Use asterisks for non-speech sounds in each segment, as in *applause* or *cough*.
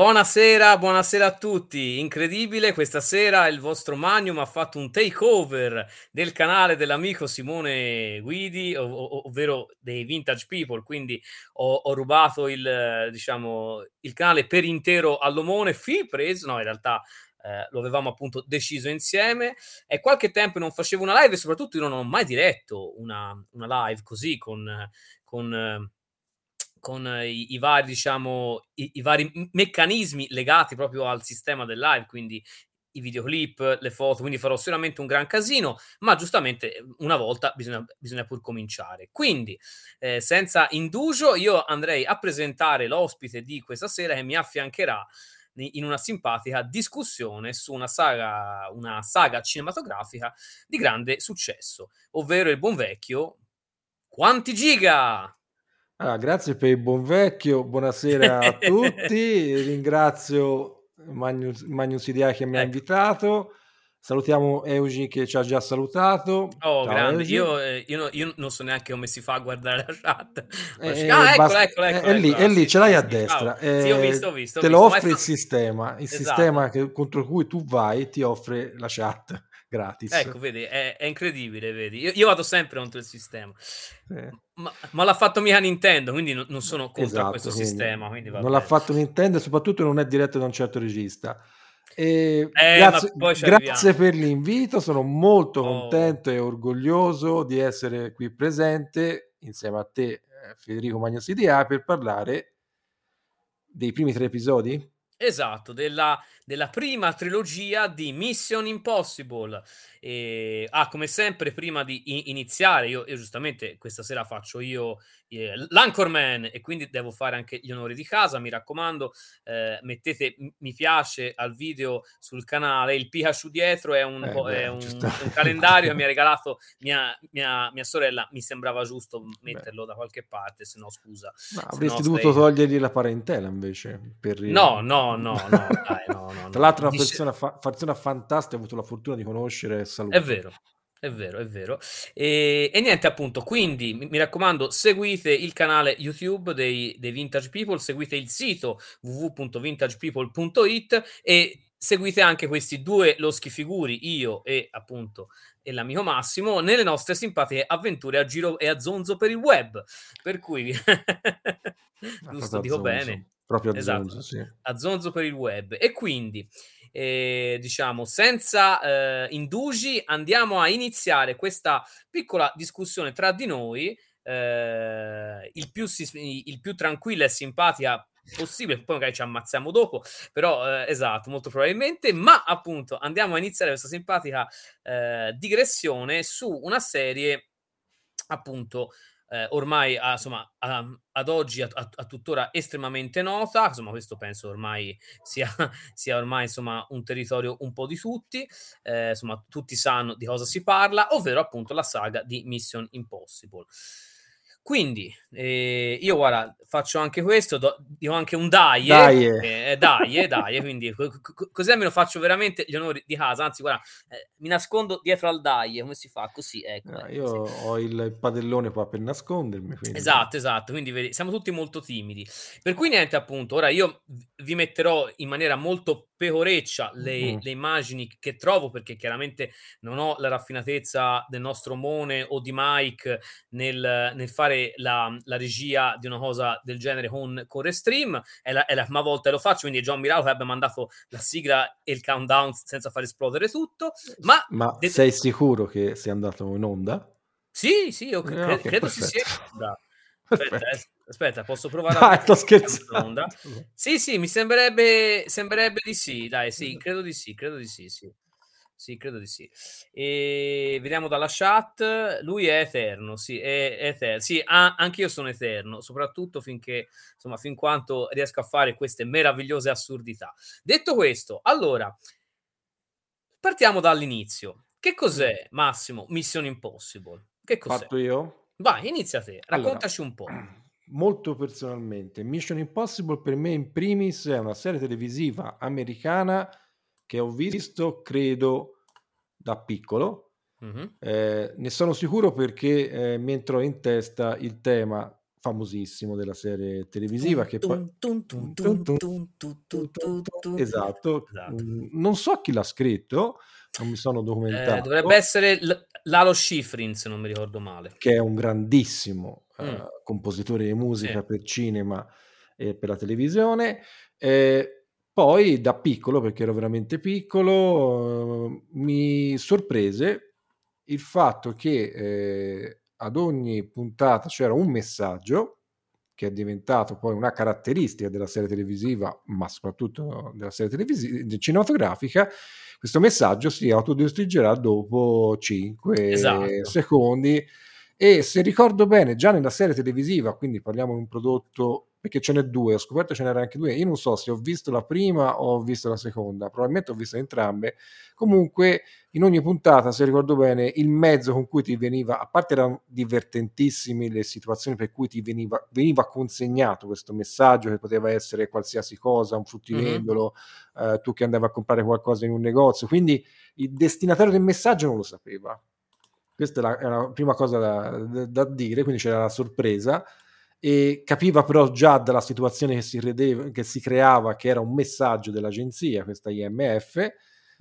Buonasera, buonasera a tutti. Incredibile, questa sera il vostro Magnum ha fatto un takeover del canale dell'amico Simone Guidi, ov ov ovvero dei Vintage People, quindi ho ho rubato il diciamo, il canale per intero all'omone, fi preso no in realtà, ehm, lo avevamo appunto deciso insieme. È qualche tempo non facevo una live e soprattutto io non ho mai diretto una una live così con con con i i vari diciamo, i i vari meccanismi legati proprio al sistema del live, quindi i videoclip, le foto, quindi farò sicuramente un gran casino, ma giustamente, ehm, una volta bisogna bisogna pur cominciare. Quindi, ehm, senza indugio, io andrei a presentare l'ospite di questa sera che mi affiancherà in una simpatica discussione su una saga una saga cinematografica di grande successo, ovvero il buon vecchio Quanti Giga! Ah, grazie per il buon vecchio, buonasera a *laughs* tutti, ringrazio Magnus Magnus Idea che mi ha Ecco. invitato, salutiamo Eugi che ci ha già salutato. Oh Ciao grande, io ehm, io no io non so neanche come si fa a guardare la chat. Eh, Ah ehm, bas eccola, eccola, è eccola, è lì, eccola. è lì, ce l'hai a destra. Sì, ho visto, ho visto, ho te lo visto, è offre il sistema, il esatto. sistema che contro cui tu vai ti offre la chat gratis. Ecco vedi, è è incredibile vedi. Io io vado sempre contro il sistema. M ma ma l'ha fatto mica Nintendo, quindi no non No, sono contro a questo esatto, quindi sistema, quindi non l'ha fatto Nintendo e soprattutto non è diretto da un certo regista. Eh, grazie grazie per l'invito, sono molto Oh. contento e orgoglioso di essere qui presente insieme a te, ehm, Federico Magnus Idea, per parlare dei primi 3 episodi? Esatto, della della prima trilogia di Mission Impossible. Ehm, ah, come sempre prima di iniziare io io giustamente questa sera faccio io, ehm, l'anchorman e quindi devo fare anche gli onori di casa, mi raccomando, ehm, mettete mi piace al video sul canale, il Pikachu dietro è un Eh po' beh, un è un calendario che mi ha *laughs* regalato mia mia mia sorella, mi sembrava giusto m Beh. metterlo da qualche parte, se no scusa, Ma se no avresti dovuto sei togliergli la parentela invece per ri No, no, no, no, dai, no, no, Tra l'altro una persona fa persona fantastica, ho avuto la fortuna di conoscere e È saluto. vero, è vero, è vero. Ehm, e niente appunto, quindi mi raccomando seguite il canale YouTube dei dei Vintage People, seguite il sito www.vintagepeople.it e seguite anche questi 2 loschi-figuri, io e appunto e l'amico Massimo, nelle nostre simpatiche avventure a giro e a zonzo per il web. Per cui *laughs* Ah, giusto, dico zonzo, bene? Proprio a Esatto, zonzo, sì. a zonzo per il web. E quindi, ehm, diciamo senza, ehm, indugi andiamo a iniziare questa piccola discussione tra di noi, ehm, il più sis i il più tranquilla e simpatica possibile, poi magari ci ammazziamo dopo, però, ehm, esatto, molto probabilmente, ma appunto andiamo a iniziare questa simpatica, ehm, digressione su una serie appunto, ehm, ormai a somma, a ad oggi a a tuttora estremamente nota, insomma questo penso ormai sia *laughs* sia ormai insomma un territorio un po' di tutti, ehm, insomma tutti sanno di cosa si parla, ovvero appunto la saga di Mission Impossible. Quindi, ehm, io guarda faccio anche questo, do dico anche un daje, Daje. ehm, daje, daje, quindi co c c così almeno faccio veramente gli onori di casa, anzi guarda, ehm, mi nascondo dietro al daje, come si fa? Così, ecco, Ah, ecco, io così. ho il padellone qua per nascondermi, quindi Esatto, esatto, quindi vedi siamo tutti molto timidi. Per cui niente appunto, ora io vi metterò in maniera molto pecoreccia le Mh-mh. le immagini che trovo, perché chiaramente non ho la raffinatezza del nostro Mone o di Mike nel nel fare la la regia di una cosa del genere con con Restream. È la è la prima volta che lo faccio, quindi è un miracolo che abbia mandato la sigla e il countdown senza far esplodere tutto, ma Ma det sei sicuro che sia andato in onda? Sì, sì, io c Eh, cre okay, credo si sia perfetto. in onda. Aspetta eh, aspetta posso provare Dai, sto scherzando. Sì, sì, mi sembrerebbe sembrerebbe di sì, dai, sì, credo di sì, credo di sì, sì. Sì, credo di sì. Ehm, vediamo dalla chat, lui è eterno, sì, è è ete sì, a anch'io sono eterno, soprattutto finché insomma, fin quanto riesco a fare queste meravigliose assurdità. Detto questo, allora partiamo dall'inizio. Che cos'è, Massimo, Mission Impossible? Che cos'è? Parto io? Vai, inizia te, Allora, raccontaci un po'. *clears throat* molto personalmente, Mission Impossible per me in primis è una serie televisiva americana che ho visto credo da piccolo. Mh-mh. Ehm, ne sono sicuro perché, ehm, mi entrò in testa il tema famosissimo della serie televisiva che poi esatto non so chi l'ha scritto non mi sono documentato eh, dovrebbe essere L- Lalo Schifrin se non mi ricordo male che è un grandissimo mm. uh, compositore di musica sì. per cinema e per la televisione eh, poi da piccolo perché ero veramente piccolo uh, mi sorprese il fatto che eh, ad ogni puntata c'era un messaggio che è diventato poi una caratteristica della serie televisiva, ma soprattutto della serie televisiva cinematografica, questo messaggio si autodistruggerà dopo 5 esatto. secondi e se ricordo bene già nella serie televisiva, quindi parliamo di un prodotto perché ce n'è due, ho scoperto ce n'era anche due, io non so se ho visto la prima o ho visto la seconda, probabilmente ho visto entrambe, comunque in ogni puntata, se ricordo bene, il mezzo con cui ti veniva, a parte erano divertentissime le situazioni per cui ti veniva, veniva consegnato questo messaggio che poteva essere qualsiasi cosa, un fruttivendolo, mm-hmm. eh, tu che andavi a comprare qualcosa in un negozio, quindi il destinatario del messaggio non lo sapeva. Questa è la, è la prima cosa da, da, da dire, quindi c'era la sorpresa e capiva però già dalla situazione che si, credeva, che si creava che era un messaggio dell'agenzia, questa IMF,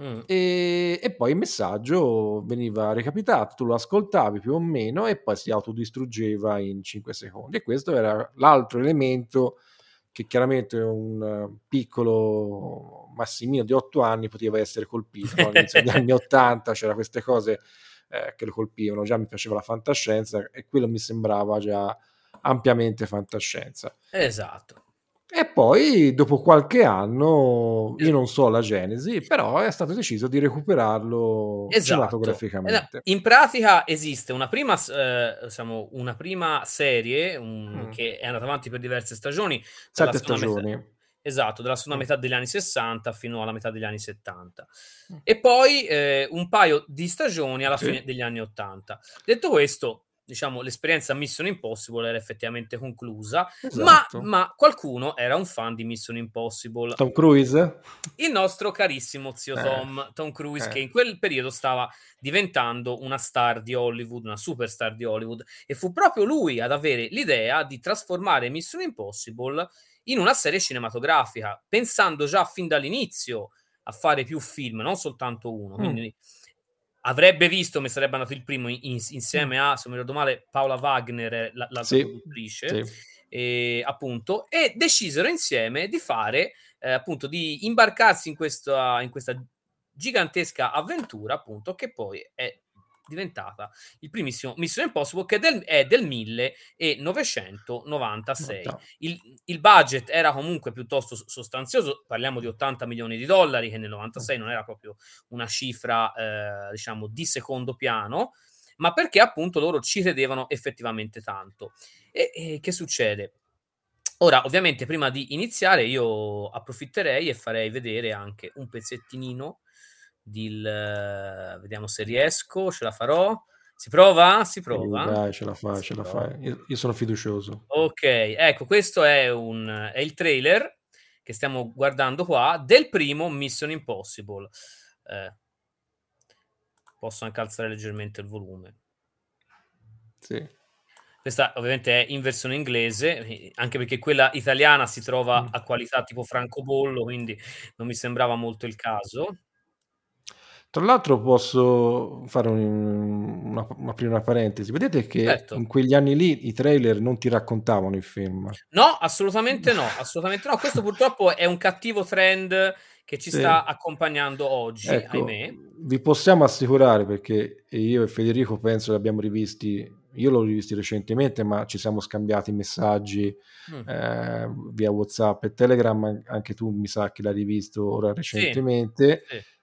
mm. e, e, poi il messaggio veniva recapitato, tu lo ascoltavi più o meno e poi si autodistruggeva in 5 secondi. E questo era l'altro elemento che chiaramente un piccolo Massimino di 8 anni poteva essere colpito. No? All'inizio degli anni *laughs* 80 c'era queste cose eh, che lo colpivano, già mi piaceva la fantascienza e quello mi sembrava già ampiamente fantascienza. Esatto. E poi, dopo qualche anno, io non so la genesi, però è stato deciso di recuperarlo esatto. cinematograficamente. In pratica esiste una prima, eh, diciamo, una prima serie un, mm. che è andata avanti per diverse stagioni. Sette stagioni. Metà, esatto, dalla seconda mm. metà degli anni 60 fino alla metà degli anni 70. Mm. E poi eh, un paio di stagioni alla fine degli anni 80. Detto questo, diciamo, l'esperienza Mission Impossible era effettivamente conclusa, esatto. ma, ma, qualcuno era un fan di Mission Impossible. Tom Cruise? Il nostro carissimo zio eh. Tom, Tom Cruise, eh. che in quel periodo stava diventando una star di Hollywood, una superstar di Hollywood, e fu proprio lui ad avere l'idea di trasformare Mission Impossible in una serie cinematografica, pensando già fin dall'inizio a fare più film, non soltanto uno. Mm. Quindi avrebbe visto, mi sarebbe andato il primo in, insieme a, se mi ricordo male, Paola Wagner, la, la sì, produttrice, sì. E, appunto, e decisero insieme di fare, eh, appunto, di imbarcarsi in questa, in questa gigantesca avventura, appunto, che poi è diventata il primissimo Mission Impossible che del, è del 1996. Il, il, budget era comunque piuttosto sostanzioso, parliamo di 80 milioni di dollari, che nel 96 non era proprio una cifra, eh, diciamo, di secondo piano, ma perché appunto loro ci credevano effettivamente tanto. E, e che succede? Ora, ovviamente, prima di iniziare, io approfitterei e farei vedere anche un pezzettinino Dil, vediamo se riesco, ce la farò. Si prova? Si prova? Sì, dai, ce la fai, ce la fai. Io, io, sono fiducioso. Ok, ecco, questo è, un, è il trailer che stiamo guardando qua del primo Mission Impossible. Eh, posso anche alzare leggermente il volume. Sì. Questa ovviamente è in versione inglese, anche perché quella italiana si trova a qualità tipo francobollo, quindi non mi sembrava molto il caso. Tra l'altro posso fare un, una, aprire una parentesi. Vedete che certo. in quegli anni lì i trailer non ti raccontavano il film. No, assolutamente no, assolutamente no. Questo purtroppo è un cattivo trend che ci sì. sta accompagnando oggi, ecco, ahimè. Vi possiamo assicurare, perché io e Federico penso che abbiamo rivisti, io l'ho rivisti recentemente, ma ci siamo scambiati messaggi mm. eh, via WhatsApp e Telegram, anche tu mi sa che l'hai rivisto ora recentemente. Sì. Sì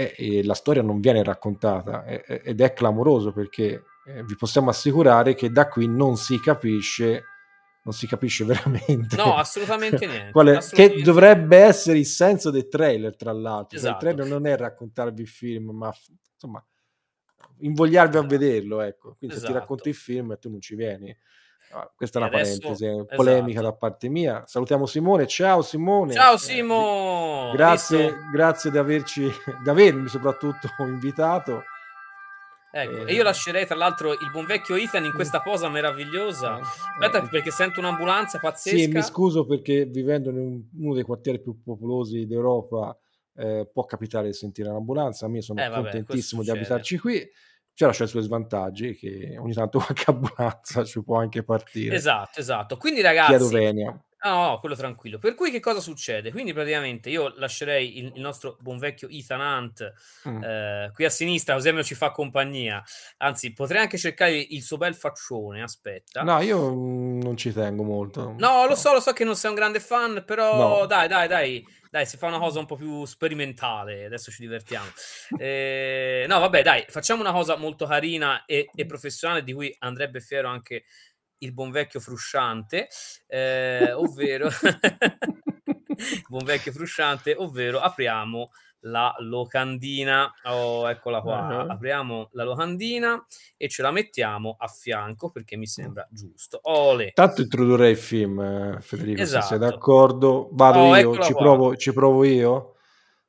e, e la storia non viene raccontata e, ed è clamoroso perché eh, vi possiamo assicurare che da qui non si capisce non si capisce *laughs* veramente no assolutamente niente quale, assolutamente che dovrebbe essere il senso del trailer tra l'altro esatto. il trailer non è raccontarvi il film ma insomma invogliarvi esatto. a vederlo ecco quindi esatto. se ti racconti il film e tu non ci vieni Ah, questa è una adesso, parentesi, è polemica esatto. da parte mia. Salutiamo Simone. Ciao Simone. Ciao Simo. Eh, grazie, grazie di averci, *laughs* di avermi soprattutto *laughs* invitato. Ecco, e io lascerei tra l'altro il buon vecchio Ethan in questa posa meravigliosa. Eh, Aspetta eh. perché sento un'ambulanza pazzesca. Sì, mi scuso perché vivendo in un uno dei quartieri più popolosi d'Europa, ehm, può capitare di sentire un'ambulanza. Ma io sono Eh vabbè, contentissimo di abitarci qui. Però c'ha i suoi svantaggi che ogni tanto *laughs* qualche ambulanza ci può anche partire. Esatto, esatto. Quindi ragazzi no, no, quello tranquillo. Per cui che cosa succede? Quindi praticamente io lascerei il il nostro buon vecchio Ethan Hunt, Mh. ehm, qui a sinistra, così almeno ci fa compagnia. Anzi, potrei anche cercare il suo bel faccione, aspetta. No, io, mhmm, non ci tengo molto. No, lo so, lo so che non sei un grande fan, però No. dai, dai, dai, dai, si fa una cosa un po' più sperimentale, adesso ci divertiamo. Ehm, no vabbè dai, facciamo una cosa molto carina e e professionale di cui andrebbe fiero anche il buon vecchio Frusciante, ehm, ovvero *laughs* *laughs* buon vecchio Frusciante, ovvero apriamo la locandina. Oh, eccola qua. Ah-ah. Apriamo la locandina e ce la mettiamo a fianco perché mi sembra giusto. Olè. Tanto introdurrei il film, Federico, se sei Esatto. d'accordo. Vado Oh, io? Ci provo ci provo io?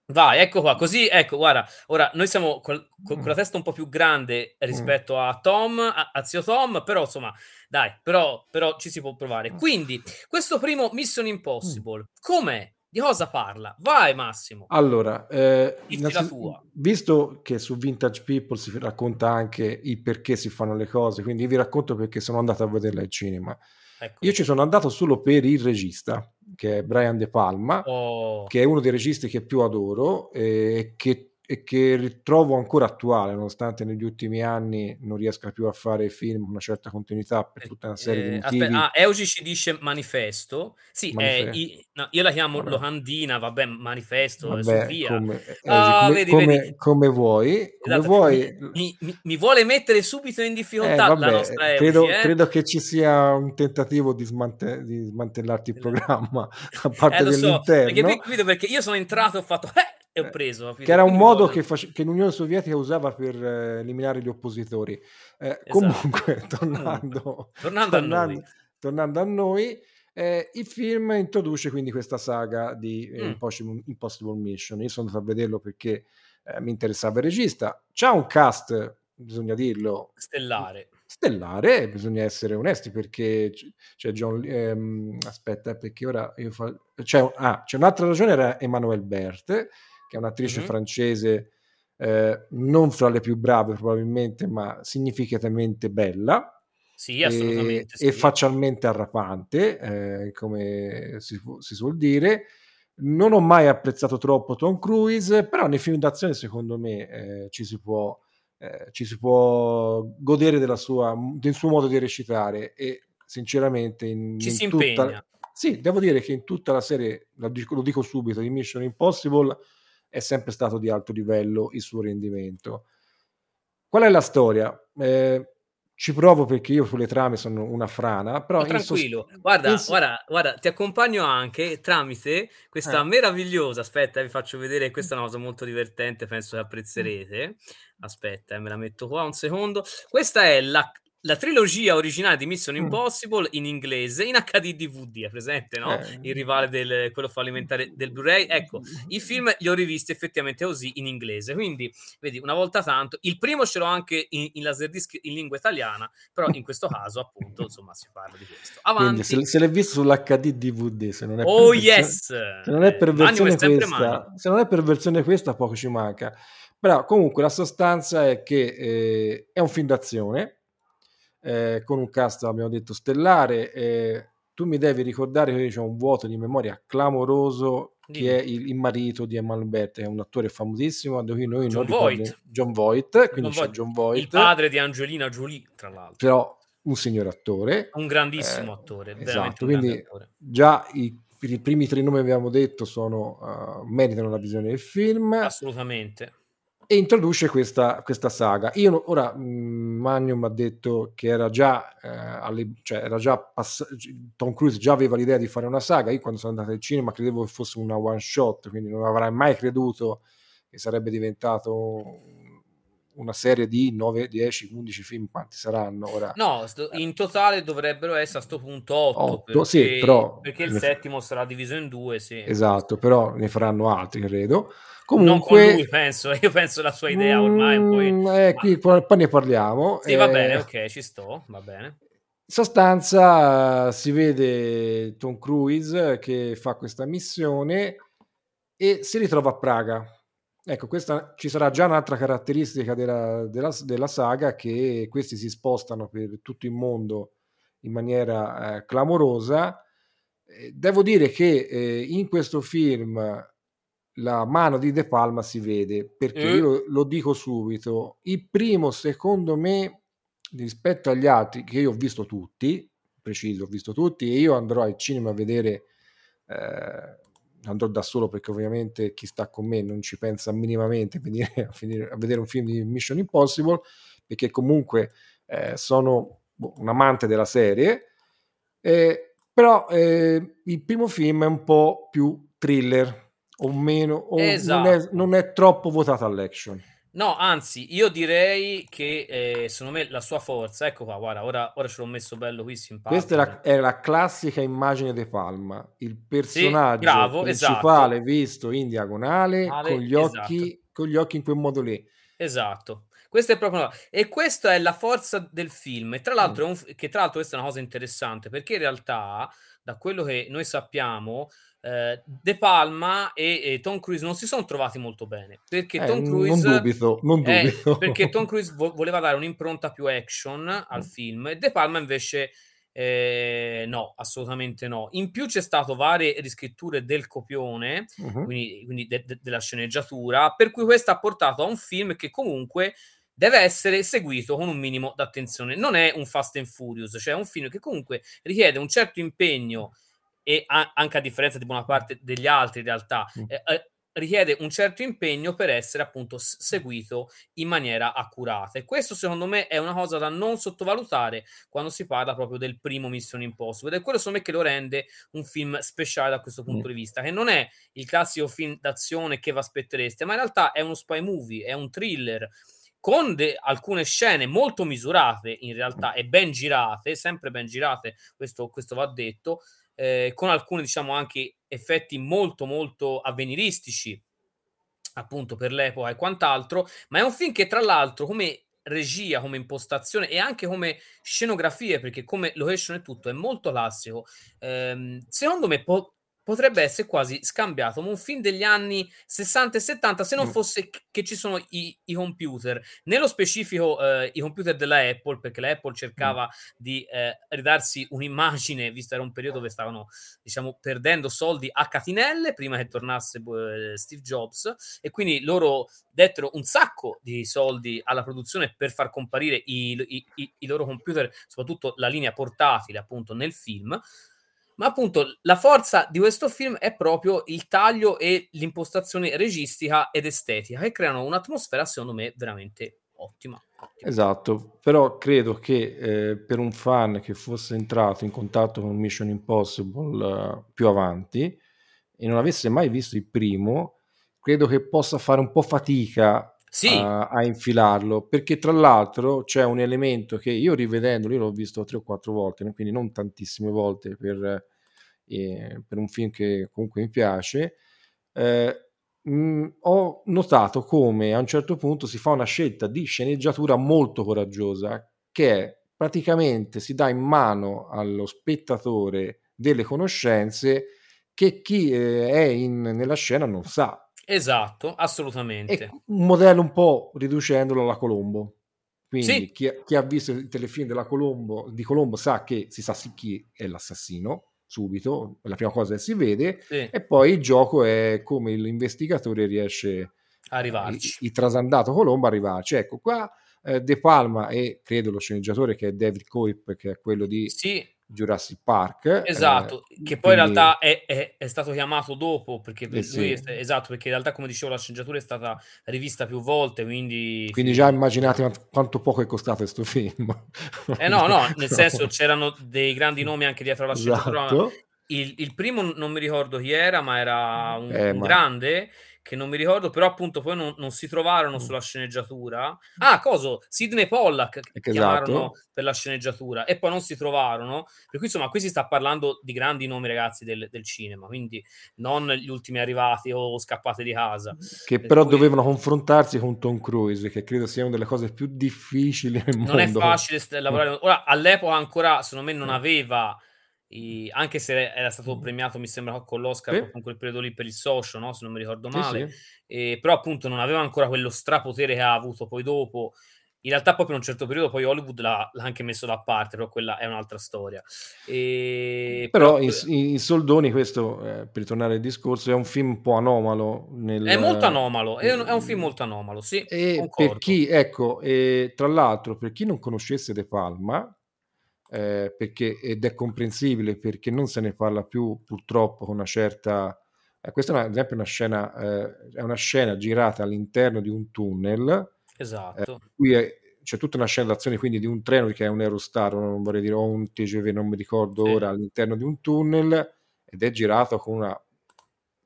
Vai, ecco qua, così ecco guarda, ora noi siamo col co con la Mh. testa un po' più grande Mh. rispetto a Tom, a a zio Tom, però insomma dai, però però ci si può provare. Mh. Quindi, questo primo Mission. Impossible com'è? Di cosa parla? Vai Massimo. Allora, ehm, Dici la innanzi tua. visto che su Vintage People si racconta anche il perché si fanno le cose, quindi io vi racconto perché sono andato a vederla al cinema. Io Ecco. ci sono andato solo per il regista, che è Brian De Palma, Oh. che è uno dei registi che più adoro e che e che ritrovo ancora attuale, nonostante negli ultimi anni non riesca più a fare film una certa continuità per Eh, tutta una serie di ehm, aspe motivi. ah, Eugi ci dice manifesto. Sì, ehm, Manife i no, io la chiamo vabbè. locandina, vabbè, manifesto Vabbè, via. come e Eugi, Ah, come vedi, come vedi. come vuoi, come Esatto, vuoi. mi mi mi vuole mettere subito in Eh difficoltà la vabbè, nostra Eugi, credo eh. credo che ci sia un tentativo di smante di smantellarti il El programma *laughs* da Eh parte so, perché dell'interno. qui capito, perché io sono entrato e ho fatto: "Eh!" E ho Eh, preso, che era un modo che face che l'Unione Sovietica usava per eliminare gli oppositori. Ehm, Esatto. comunque *laughs* Comunque, tornando tornando a noi. tornando tornando a noi, ehm, il film introduce quindi questa saga di, ehm, Mh. Impossible Impossible Mission. Io sono andato a vederlo perché, ehm, mi interessava il regista. C'ha un cast, bisogna dirlo, Stellare. stellare, bisogna essere onesti perché c'è John ehm, aspetta perché ora io fa c'è ah, c'è un'altra ragione era Emmanuelle Berth, che è un'attrice Mh-mh. francese, ehm, non fra le più brave probabilmente, ma significativamente bella, Sì, assolutamente e sì. faccialmente arrapante, ehm, come si si suol dire. Non ho mai apprezzato troppo Tom Cruise, però nei film d'azione secondo me, ehm, ci si può ehm, ci si può godere della sua del suo modo di recitare e sinceramente in Ci si in tutta impegna. sì, devo dire che in tutta la serie, lo dico lo dico subito, di Mission Impossible è sempre stato di alto livello il suo rendimento. Qual è la storia? Ehm, ci provo perché io sulle trame sono una frana, però No, tranquillo. Guarda in s guarda guarda, ti accompagno anche tramite questa Eh. meravigliosa aspetta, vi faccio vedere, questa è una cosa molto divertente, penso che apprezzerete. Aspetta, eh, me la metto qua un secondo. Questa è la la trilogia originale di Mission Mh. Impossible in inglese, in HD DVD, hai presente, no, Eh. il rivale del quello fallimentare del Blu-ray? Ecco, i film li ho rivisti effettivamente così in inglese. Quindi vedi, una volta tanto il primo ce l'ho anche in in laserdisc in lingua italiana, però in questo caso appunto, insomma, si parla di questo. Quindi se Avanti. l se l'hai visto sull'HD DVD, se non è per Oh versione yes! se non è per Eh, è versione sempre questa se non è per versione questa poco ci manca. Però comunque la sostanza è che, ehm, è un film d'azione, ehm, con un cast abbiamo detto stellare, ehm, tu mi devi ricordare che io c'ho un vuoto di memoria clamoroso, chi è Dimmi. il il marito di Emmanuelle Berth, è un attore famosissimo, di cui noi non John Voight. John Voight, quindi John c'è Voight, John il Voight, padre di Angelina Jolie, tra l'altro. però un signor attore. Un grandissimo Ehm, attore, veramente esatto, quindi attore. già i i primi 3 nomi che abbiamo detto sono uhm, meritano la visione del film Assolutamente. E introduce questa questa saga. Io ora, mhmm, Magnum ha detto che era già, ehm, alle cioè era già pass Tom Cruise già aveva l'idea di fare una saga. Io quando sono andato al cinema credevo che fosse una one shot, quindi non avrei mai creduto che sarebbe diventato una serie di 9, 10, 11 film, quanti saranno ora? No, in totale dovrebbero essere a 'sto punto 8, 8, sì, perché però perché il f settimo sarà diviso in 2, sì. Esatto, però ne faranno altri credo. Non con Comunque lui penso, *laughs* io penso la sua idea ormai un po' i mhmm, eh, qui poi poi ne parliamo. Sì, va bene, Ehm okay, ci sto, va bene. in sostanza si vede Tom Cruise che fa questa missione e si ritrova a Praga. Ecco, questa ci sarà già un'altra caratteristica della della della saga, che questi si spostano per tutto il mondo in maniera, ehm, clamorosa. Ehm, devo dire che, ehm, in questo film la mano di De Palma si vede, perché Uh. io lo dico subito, il primo secondo me, rispetto agli altri, che io ho visto tutti, preciso, ho visto tutti e io andrò al cinema a vedere ehm, andrò da solo perché ovviamente chi sta con me non ci pensa minimamente a venire *laughs* a finire a vedere un film di Mission Impossible, perché comunque, ehm, sono, boh, un amante della serie, ehm, però, ehm, il primo film è un po' più thriller o meno o non è Esatto. non è troppo votato all'action. No, anzi, io direi che, ehm, secondo me la sua forza ecco qua, guarda, ora ora ce l'ho messo bello qui Questa è simpatico. la è la classica immagine De Palma, il Sì, personaggio bravo, esatto. principale visto in diagonale con Male gli esatto. occhi con gli occhi in quel modo lì. Esatto. Questa è proprio la e questa è la forza del film e tra Mh. l'altro è un che tra l'altro questa è una cosa interessante, perché in realtà, da quello che noi sappiamo, ehm, De Palma e e Tom Cruise non si son trovati molto bene, perché Eh, Tom non Cruise dubito, non eh, dubito. perché Tom *laughs* Cruise vo voleva dare un'impronta più action al Mh. film e De Palma invece, ehm, no, assolutamente no. In più c'è stato varie riscritture del copione, Mh-mh. quindi quindi de de della sceneggiatura, per cui questo ha portato a un film che comunque deve essere seguito con un minimo d'attenzione. Non è un Fast and Furious, cioè un film che comunque richiede un certo impegno e a anche a differenza di buona parte degli altri in realtà, Mh. e e richiede un certo impegno per essere appunto seguito in maniera accurata. E questo secondo me è una cosa da non sottovalutare quando si parla proprio del primo Mission Impossible. Ed è quello secondo me che lo rende un film speciale da questo punto di vista, che non è il classico film d'azione che v'aspettereste, ma in realtà è uno spy movie, è un thriller con de alcune scene molto misurate in realtà e ben girate, sempre ben girate, questo questo va detto, ehm, con alcune diciamo anche effetti molto, molto avveniristici appunto per l'epoca e quant'altro, ma è un film che tra l'altro come regia, come impostazione e anche come scenografie, perché come location e tutto è molto classico, ehm, secondo me po potrebbe essere quasi scambiato come un film degli anni '60 e '70 se non fosse che ci sono i i computer. Nello specifico, ehm, i computer della Apple, perché la Apple Mh. cercava di, ehm, ridarsi un'immagine, visto era un periodo dove stavano, diciamo, perdendo soldi a catinelle prima che tornasse b ehm, Steve Jobs e quindi loro dettero un sacco di soldi alla produzione per far comparire i i i loro computer, soprattutto la linea portatile appunto nel film. Ma appunto la forza di questo film è proprio il taglio e l'impostazione registica ed estetica, che creano un'atmosfera secondo me veramente ottima, ottima. Esatto, però credo che, ehm, per un fan che fosse entrato in contatto con Mission Impossible più avanti e non avesse mai visto il primo, credo che possa fare un po' fatica Sì. a a infilarlo, perché tra l'altro c'è un elemento che io rivedendolo io l'ho visto 3 o 4 volte, quindi non tantissime volte per per un film che comunque mi piace, ehm, mhmm, ho notato come a un certo punto si fa una scelta di sceneggiatura molto coraggiosa, che è praticamente si dà in mano allo spettatore delle conoscenze che chi, ehm, è in nella scena non sa. Esatto, È assolutamente. c un modello un po' riducendolo alla Columbo. Quindi Sì. chi ha chi ha visto il telefilm della Columbo di Columbo sa che si sa chi è l'assassino, subito, la prima cosa che si vede Sì. e poi il gioco è come l'investigatore riesce, i Arrivarci. il trasandato Colombo arrivarci. Ecco qua, ehm, De Palma e credo lo sceneggiatore che è David Koepp, che è quello di Sì. Jurassic Park, ehm, Esatto, che poi in quindi realtà è è è stato chiamato dopo, perché Eh sì. es esatto, perché in realtà come dicevo la sceneggiatura è stata rivista più volte, quindi Quindi già immaginate quant quanto poco è costato 'sto film. Eh no, no, *laughs* nel senso c'erano dei grandi nomi anche dietro alla sceneggiatura. Esatto. Il il primo non mi ricordo chi era, ma era un Eh, un ma grande che non mi ricordo, però appunto poi non, non si trovarono sulla sceneggiatura. Ah, coso? Sidney Pollack Esatto. chiamarono per la sceneggiatura e poi non si trovarono. Per cui insomma, qui si sta parlando di grandi nomi, ragazzi, del, del cinema, quindi non gli ultimi arrivati o scappate di casa. Che Per però cui dovevano confrontarsi con Tom Cruise, che credo sia una delle cose più difficili nel non è mondo. facile st- lavorare. Ora, all'epoca ancora, secondo me, non Mm. aveva. I- anche se era stato premiato, mi sembra, con l'Oscar Sì. in quel periodo lì per il socio, no? se non mi ricordo Sì, male. sì. E, però appunto non aveva ancora quello strapotere che ha avuto poi dopo. In realtà poi per un certo periodo poi Hollywood l'ha, l'ha anche messo da parte, però quella è un'altra storia. E, Però però in, in soldoni, questo eh, per ritornare al discorso, è un film un po' anomalo. Nel, è molto anomalo, è un, è un film molto anomalo, sì, E per chi, ecco, e tra l'altro, per chi non conoscesse De Palma, eh, perché, ed è comprensibile perché non se ne parla più purtroppo con una certa... eh, questa è una- ad esempio una scena, eh, è una scena girata all'interno di un tunnel, Esatto. in cui è- c'è tutta una scena d'azione quindi di un treno che è un Eurostar, non vorrei dire, o un TGV, non mi ricordo Sì. ora, all'interno di un tunnel ed è girato con una,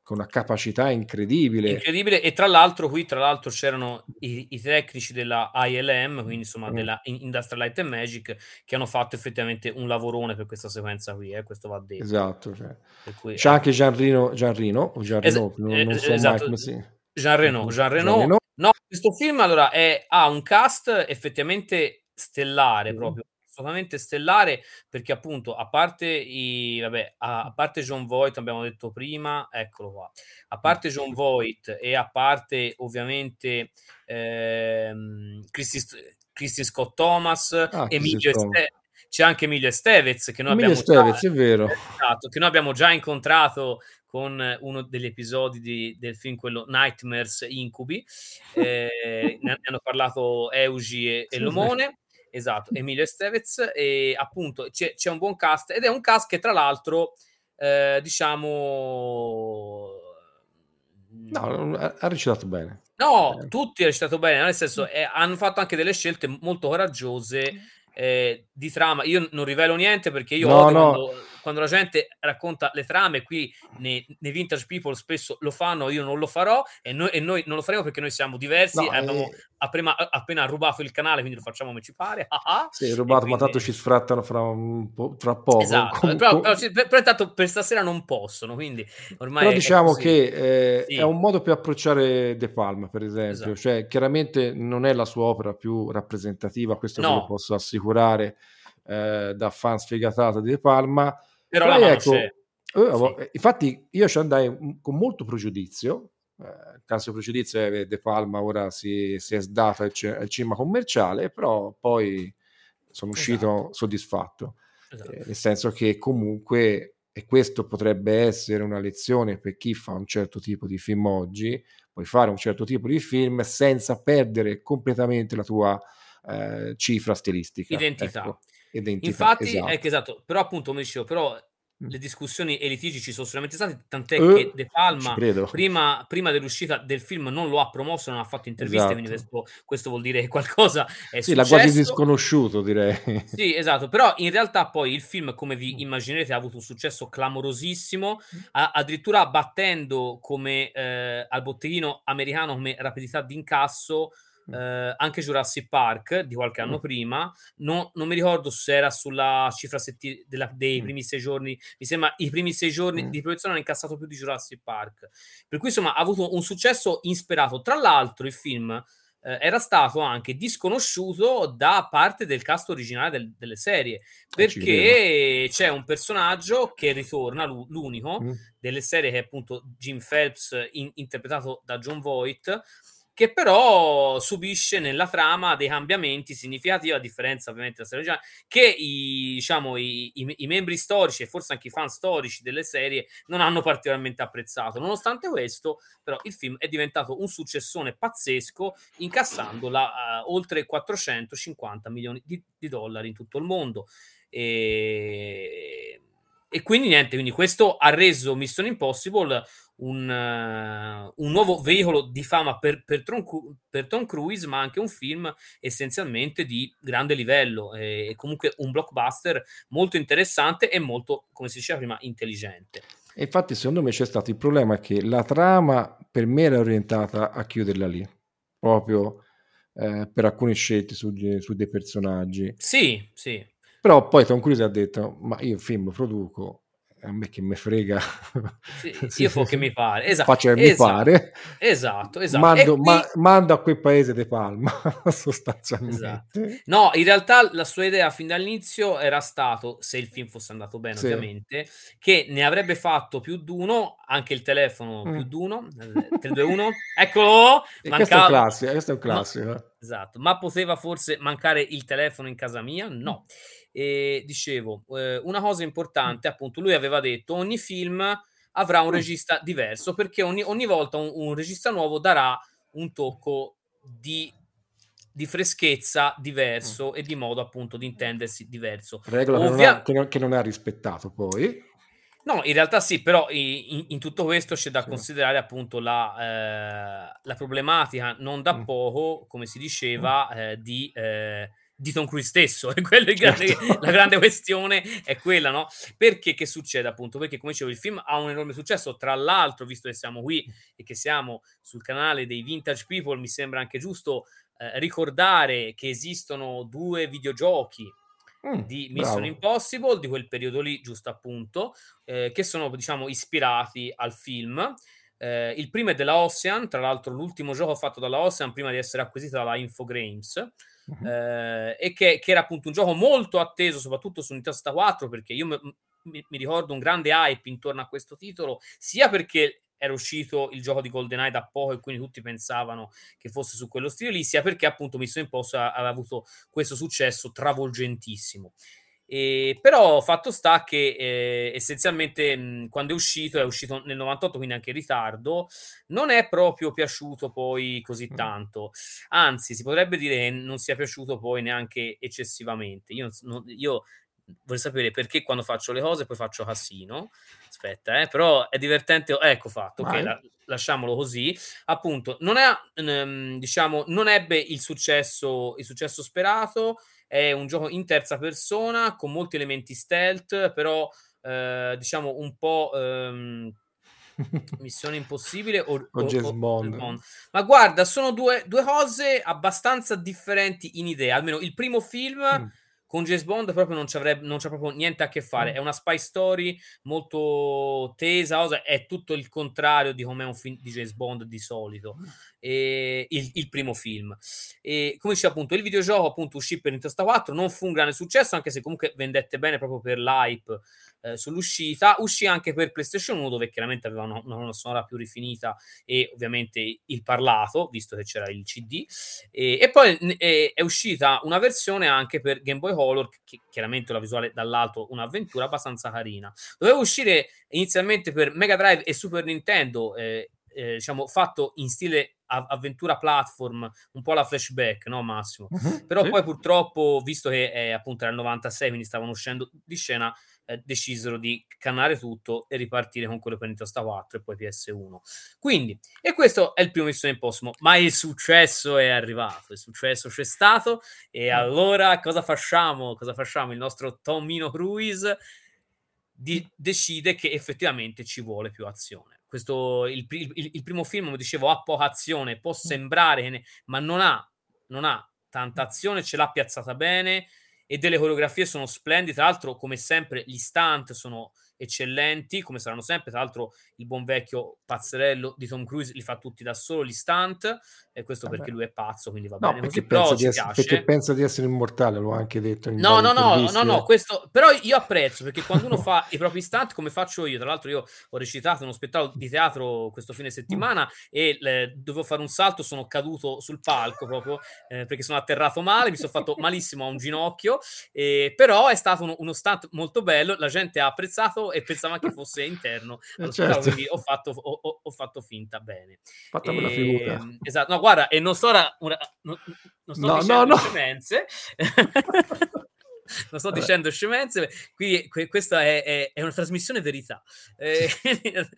con una capacità incredibile. Incredibile, e tra l'altro qui tra l'altro c'erano i, i tecnici della ILM, quindi insomma Mm. della In- Industrial Light and Magic, che hanno fatto effettivamente un lavorone per questa sequenza qui, eh, questo va detto. Esatto, cioè. Cui, C'è eh, anche Jean Reno, Jean Reno o Jean Es- Reno, non, eh, non so mai esatto, come si... Jean Reno, Jean Reno. No, questo film allora è- ha un cast effettivamente stellare Mm. proprio, assolutamente stellare, perché appunto a parte i vabbè, a, a parte John Voight, abbiamo detto prima, eccolo qua. A parte John Voight e a parte ovviamente ehm, Christy, Christy Scott Thomas, Ah, Emilio Christy Thomas. Este- c'è anche Emilio Estevez che noi Emilio abbiamo Estevez, già, è vero. esatto, che noi abbiamo già incontrato con uno degli episodi di- del film, quello Nightmares Incubi. Eh, ne, hanno parlato Eugi e, e Lomone. Esatto, Emilio Estevez. E appunto c'è, c'è un buon cast ed è un cast che tra l'altro, eh, diciamo... No, ha, recitato bene. No, Eh. tutti hanno recitato bene, nel senso eh, hanno fatto anche delle scelte molto coraggiose eh, di trama. Io non rivelo niente perché io No, no. quando, quando la gente racconta le trame. Qui nei, nei Vintage People spesso lo fanno, io non lo farò e noi, e noi non lo faremo perché noi siamo diversi. No, abbiamo eh, appena, appena rubato il canale, quindi lo facciamo come ci pare. ah sì, rubato, ma quindi- tanto ci sfrattano fra, un po', fra poco. Esatto, Com- però, però, sì, per- però intanto per stasera non possono, quindi ormai Però diciamo che eh, Sì. è un modo per approcciare De Palma, per esempio. Esatto. Cioè, chiaramente non è la sua opera più rappresentativa, questo ve No. lo posso assicurare eh, da fan sfegatato di De Palma. Però la ecco, c'è. eh, Sì. infatti io ci andai con molto pregiudizio. Eh, caso pregiudizio è che De Palma ora si, si è sdata al, al cinema commerciale, però poi sono uscito Esatto. soddisfatto. Esatto. Eh, nel senso che comunque, e questo potrebbe essere una lezione per chi fa un certo tipo di film oggi, puoi fare un certo tipo di film senza perdere completamente la tua eh, cifra stilistica. Identità. Ecco, identità, Infatti, esatto. ecco, esatto, però appunto come dicevo, però Mm. le discussioni e i litigi ci sono solamente stati, tant'è Eh, che De Palma prima, prima dell'uscita del film non lo ha promosso, non ha fatto interviste, quindi Esatto. questo, questo vuol dire che qualcosa è Sì, l'ha quasi successo. disconosciuto, direi. Sì, esatto, però in realtà poi il film, come vi Mm. immaginerete, ha avuto un successo clamorosissimo, a- addirittura battendo come eh, al botteghino americano come rapidità di incasso eh, anche Jurassic Park di qualche anno Mm. prima. No- non mi ricordo se era sulla cifra setti- della- dei Mm. primi sei giorni, mi sembra i primi sei giorni Mm. di produzione hanno incassato più di Jurassic Park. Per cui insomma ha avuto un successo insperato. Tra l'altro il film eh, era stato anche disconosciuto da parte del cast originale del- delle serie Eh, perché c'è un personaggio che ritorna, lu- l'unico Mm. delle serie che è appunto Jim Phelps in- interpretato da John Voight che però subisce nella trama dei cambiamenti significativi a differenza ovviamente della serie originale che i, diciamo, i, i- i membri storici e forse anche i fan storici delle serie non hanno particolarmente apprezzato. Nonostante questo però il film è diventato un successone pazzesco incassando la, eh, oltre 450 milioni di, di dollari in tutto il mondo. E, e quindi niente quindi questo ha reso Mission Impossible un, eh, un nuovo veicolo di fama per, per, Tom, per Tom Cruise, ma anche un film essenzialmente di grande livello e, e comunque un blockbuster molto interessante e molto, come si diceva prima, intelligente. E infatti secondo me c'è stato il problema che la trama per me era orientata a chiuderla lì, proprio eh, per alcune scelte su, su, dei personaggi. Sì, sì. Però poi Tom Cruise ha detto, ma io film produco, a me che mi frega. Sì, *laughs* sì, io sì, che mi pare. Esatto. Faccio che esatto. mi pare. Esatto, esatto. Mando, qui... ma, mando a quel paese di Palma, *laughs* sostanzialmente. Esatto. No, in realtà la sua idea fin dall'inizio era stato, se il film fosse andato bene ovviamente, che ne avrebbe fatto più di uno, anche il telefono mm. più di *laughs* uno, 3, 2, 1, eccolo! Mancava... Questo è un classico. Questo è un classico. No, esatto, ma poteva forse mancare il telefono in casa mia? No. E dicevo, eh, una cosa importante, appunto, lui aveva detto ogni film avrà un regista diverso perché ogni, ogni volta un, un, regista nuovo darà un tocco di, di freschezza diverso mm. e di modo appunto di intendersi diverso. Regola Ovvia... che, non ha, che non ha rispettato poi. No, in realtà sì, però in, in tutto questo c'è da sì. considerare appunto la, eh, la, problematica non da mm. poco, come si diceva, mm. eh, di... Eh, di Tom Cruise stesso. *laughs* E quello grande, certo. la grande questione è quella, no? Perché che succede appunto? Perché come dicevo, il film ha un enorme successo. Tra l'altro, visto che siamo qui e che siamo sul canale dei Vintage People, mi sembra anche giusto eh, ricordare che esistono due videogiochi mm, di Mission bravo. Impossible di quel periodo lì, giusto appunto, eh, che sono diciamo ispirati al film. Eh, il primo è della Ocean, tra l'altro l'ultimo gioco fatto dalla Ocean prima di essere acquisita dalla Infogrames eh, e che, che, era appunto un gioco molto atteso soprattutto su Nintendo 64 perché io mi, mi, mi, ricordo un grande hype intorno a questo titolo sia perché era uscito il gioco di GoldenEye da poco e quindi tutti pensavano che fosse su quello stile lì sia perché appunto Mission Impossible aveva avuto questo successo travolgentissimo e, però fatto sta che eh, essenzialmente mh, quando è uscito, è uscito nel 98, quindi anche in ritardo, non è proprio piaciuto poi così tanto. Anzi, si potrebbe dire che non sia piaciuto poi neanche eccessivamente. Io, non, io vorrei sapere perché quando faccio le cose poi faccio casino. Aspetta, eh, però è divertente. Ecco fatto, ok, la, lasciamolo così. Appunto, non, è, ehm, diciamo, non ebbe il successo, il successo sperato è un gioco in terza persona con molti elementi stealth, però eh, diciamo un po' ehm, *laughs* Missione Impossibile o, o, James Bond. Bond. Ma guarda, sono due, due, cose abbastanza differenti in idea. Almeno il primo film. Mm con James Bond proprio non, non c'è proprio niente a che fare. Mm. È una spy story molto tesa, è tutto il contrario di come è un film di James Bond di solito. Mm. E, il, il, primo film. E come dice appunto, il videogioco appunto uscì per Nintendo 4, non fu un grande successo, anche se comunque vendette bene proprio per l'hype eh, sull'uscita. Uscì anche per PlayStation 1, dove chiaramente aveva una, una sonora più rifinita e ovviamente il parlato, visto che c'era il CD. E, e poi è, è, uscita una versione anche per Game Boy Color, che chiaramente la visuale dall'alto un'avventura abbastanza carina. Doveva uscire inizialmente per Mega Drive e Super Nintendo. Eh, eh, diciamo fatto in stile avventura platform, un po' la flashback, no Massimo? Uh-huh, Però sì. poi purtroppo, visto che è appunto era il 96, quindi stavano uscendo di scena, eh, decisero di cannare tutto e ripartire con quello per Nintendo 4 e poi PS1. Quindi, e questo è il primo Mission Impossible, ma il successo è arrivato, il successo c'è stato e mm. allora cosa facciamo? Cosa facciamo? Il nostro Tomino Cruise di- decide che effettivamente ci vuole più azione. Questo, il, il, il primo film, come dicevo, ha poca azione, può mm. sembrare, ma non ha, non ha tanta azione, ce l'ha piazzata bene e delle coreografie sono splendide. Tra l'altro, come sempre, gli stunt sono eccellenti, come saranno sempre. Tra l'altro, il buon vecchio pazzerello di Tom Cruise li fa tutti da solo gli stunt, e questo Vabbè. perché lui è pazzo, quindi va no, bene perché così. Pensa, essere, perché pensa di essere immortale, l'ho anche detto. no, no, no, no, no, questo però io apprezzo perché quando uno fa i propri stunt, come faccio io, tra l'altro, io ho recitato uno spettacolo di teatro questo fine settimana e eh, dovevo fare un salto, sono caduto sul palco proprio eh, perché sono atterrato male, mi sono fatto malissimo a un ginocchio, eh, però è stato uno, uno stunt molto bello, la gente ha apprezzato e pensava che fosse interno allo certo. quindi ho fatto, ho, ho fatto, finta bene. Fatta figura. Ehm, esatto, no, guarda, e non sto, ora, una, non, non sto no, no, no. *laughs* *laughs* non sto dicendo scemenze, qui que- questa è, è, è, una trasmissione verità. Eh, *laughs*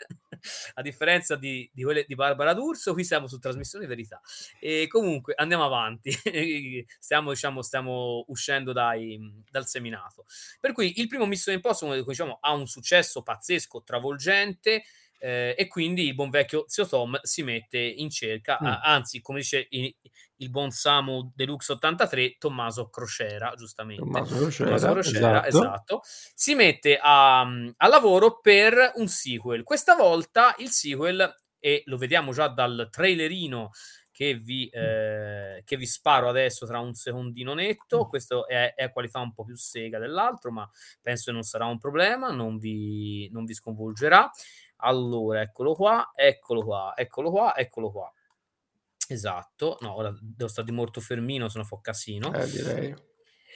a differenza di, di, quelle di Barbara D'Urso, qui siamo su trasmissione verità. E comunque andiamo avanti, *laughs* stiamo, diciamo, stiamo uscendo dai, dal seminato. Per cui il primo Mission Impossible, come diciamo, ha un successo pazzesco, travolgente. Eh, e quindi il buon vecchio zio Tom si mette in cerca, mm. a, anzi, come dice il, il buon Samu Deluxe 83, Tommaso Crocera, giustamente. Tommaso Crocera, Tommaso Crocera esatto. esatto. Si mette a, a, lavoro per un sequel. Questa volta il sequel, e lo vediamo già dal trailerino che vi, mm. eh, che vi sparo adesso tra un secondino netto. Mm. Questo è, è, a qualità un po' più sega dell'altro, ma penso che non sarà un problema, non vi, non vi sconvolgerà. Allora, eccolo qua, eccolo qua, eccolo qua, eccolo qua. Esatto, no, ora devo stare di morto fermino, se no fa casino. Eh, direi.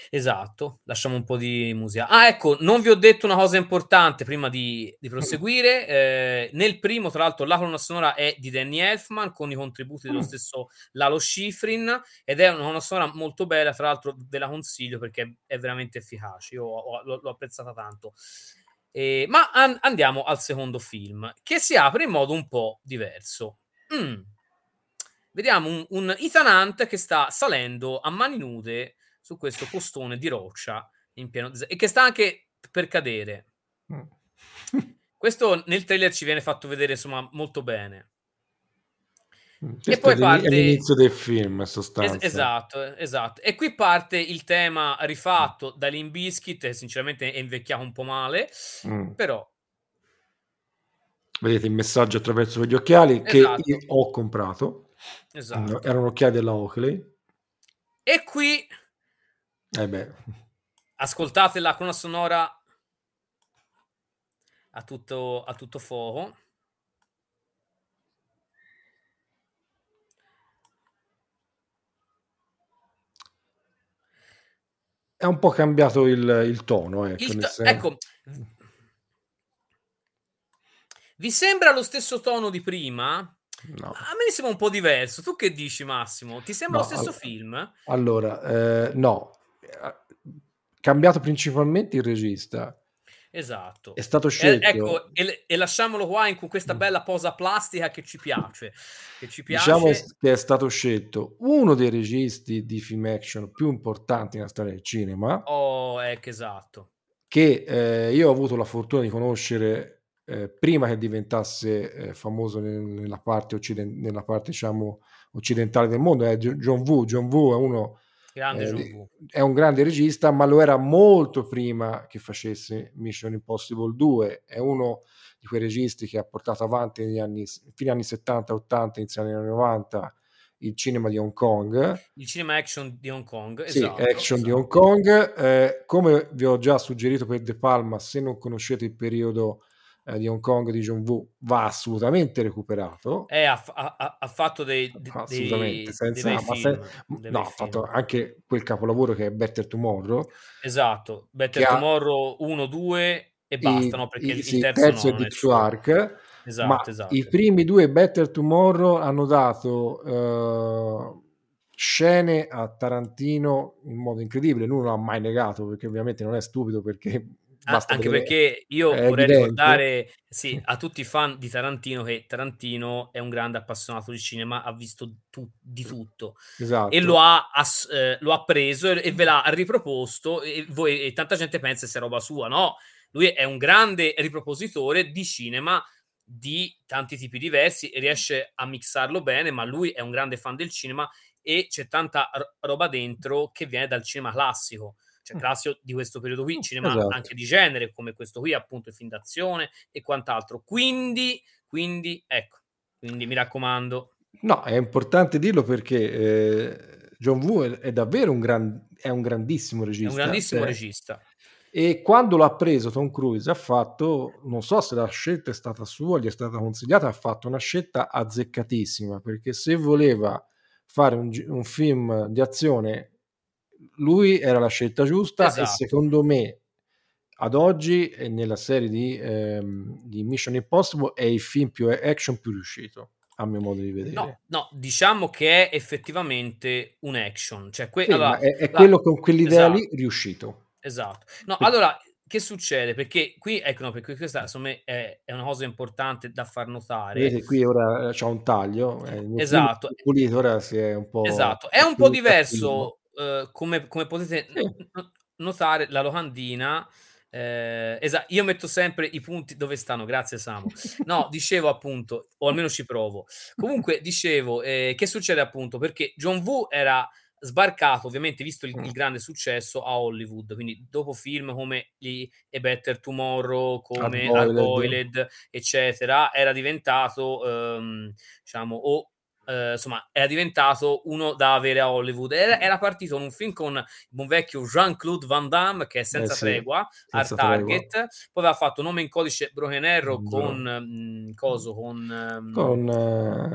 Esatto, lasciamo un po' di musica. Ah, ecco, non vi ho detto una cosa importante prima di, di proseguire. *laughs* Eh, nel primo, tra l'altro, la colonna sonora è di Danny Elfman con i contributi dello mm. stesso Lalo Schifrin ed è una colonna sonora molto bella, tra l'altro ve la consiglio perché è veramente efficace. Io ho, l'ho, l'ho apprezzata tanto. Eh, ma an- andiamo al secondo film, che si apre in modo un po' diverso. Mm. Vediamo un, un Ethan Hunt che sta salendo a mani nude su questo postone di roccia in pieno e che sta anche per cadere. Mm. questo nel trailer ci viene fatto vedere insomma molto bene. Mm, e poi parte l'inizio del film, sostanza. Es- esatto, esatto. E qui parte il tema rifatto mm. da Limbiskit, sinceramente è invecchiato un po' male, mm. però vedete il messaggio attraverso gli occhiali esatto. che ho comprato. Esatto. Erano occhiali della Oakley. E qui eh beh. Ascoltate la colonna sonora a tutto, a tutto fuoco. È un po' cambiato il, il tono. Ecco, il to- ecco, vi sembra lo stesso tono di prima? No. A me mi sembra un po' diverso. Tu che dici, Massimo? Ti sembra no, lo stesso all- film? Allora, eh, no, cambiato principalmente il regista. Esatto. È stato scelto. E, ecco, e, e, lasciamolo qua in questa mm. bella posa plastica che ci piace. Che ci piace. Diciamo che è stato scelto uno dei registi di film action più importanti nella storia del cinema. Oh, ecco, esatto. Che eh, io ho avuto la fortuna di conoscere eh, prima che diventasse eh, famoso nella parte, occident- nella parte diciamo, occidentale del mondo. È John Woo. John Woo è uno eh, è un grande regista, ma lo era molto prima che facesse Mission Impossible 2. È uno di quei registi che ha portato avanti negli anni, fine anni 70, 80, inizio anni 90 il cinema di Hong Kong. Il cinema action di Hong Kong, sì, esatto, action esatto. di Hong Kong. Eh, come vi ho già suggerito per De Palma, se non conoscete il periodo eh, di Hong Kong di John Woo va assolutamente recuperato. Eh, ha, ha, ha fatto dei, assolutamente senza, dei film, se, no, ha fatto anche quel capolavoro che è Better Tomorrow. Esatto, Better Tomorrow 1, 2 e basta, no? Perché i, il, sì, terzo, terzo no, è Deep Arc. Esatto, esatto. i primi due Better Tomorrow hanno dato uh, scene a Tarantino in modo incredibile. Lui non l'ha mai negato perché ovviamente non è stupido perché anche vedere. perché io vorrei evidente. ricordare sì, a tutti i fan di Tarantino che Tarantino è un grande appassionato di cinema, ha visto tu, di tutto esatto. e lo ha, ass, eh, lo ha preso e, e, ve l'ha riproposto e, voi, e tanta gente pensa sia roba sua, no? Lui è un grande ripropositore di cinema di tanti tipi diversi e riesce a mixarlo bene, ma lui è un grande fan del cinema e c'è tanta roba dentro che viene dal cinema classico cioè classico di questo periodo qui, cinema esatto. anche di genere come questo qui, appunto, il film d'azione e quant'altro. Quindi, quindi, ecco, quindi mi raccomando. No, è importante dirlo perché eh, John Woo è, è, davvero un, gran, è un grandissimo regista. È un grandissimo eh. regista. E quando l'ha preso Tom Cruise ha fatto, non so se la scelta è stata sua, gli è stata consigliata, ha fatto una scelta azzeccatissima perché se voleva fare un, un film di azione lui era la scelta giusta esatto. e secondo me ad oggi nella serie di, ehm, di, Mission Impossible è il film più action più riuscito a mio modo di vedere. No, no diciamo che è effettivamente un action. Cioè que- sì, allora, è, è la... quello con quell'idea esatto. lì riuscito. Esatto. No, allora che succede? Perché qui ecco, no, perché questa me è è una cosa importante da far notare. Vedete qui ora, ehm, c'ha un taglio, ehm, Esatto. pulito, ora si è un po' Esatto. È un po' diverso, uhm, come come potete Sì. notare la locandina, ehm, esa io metto sempre i punti dove stanno, grazie Samu. No, *laughs* dicevo appunto, o almeno ci provo. Comunque dicevo, ehm, che succede appunto, perché John Woo era sbarcato, ovviamente visto il il Mh. grande successo a Hollywood, quindi dopo film come gli A Better Tomorrow, come Hard Hard-Boiled. Boiled, eccetera, era diventato, uhm, diciamo o ehm, insomma era diventato uno da avere a Hollywood. Era era partito in un film con il buon vecchio Jean-Claude Van Damme che è Eh Senza sì, tregua, Hard Senza tregua. Target, poi aveva fatto Nome in codice Broken Arrow Mh, con, vero. mhmm, coso, con, mhmm, Con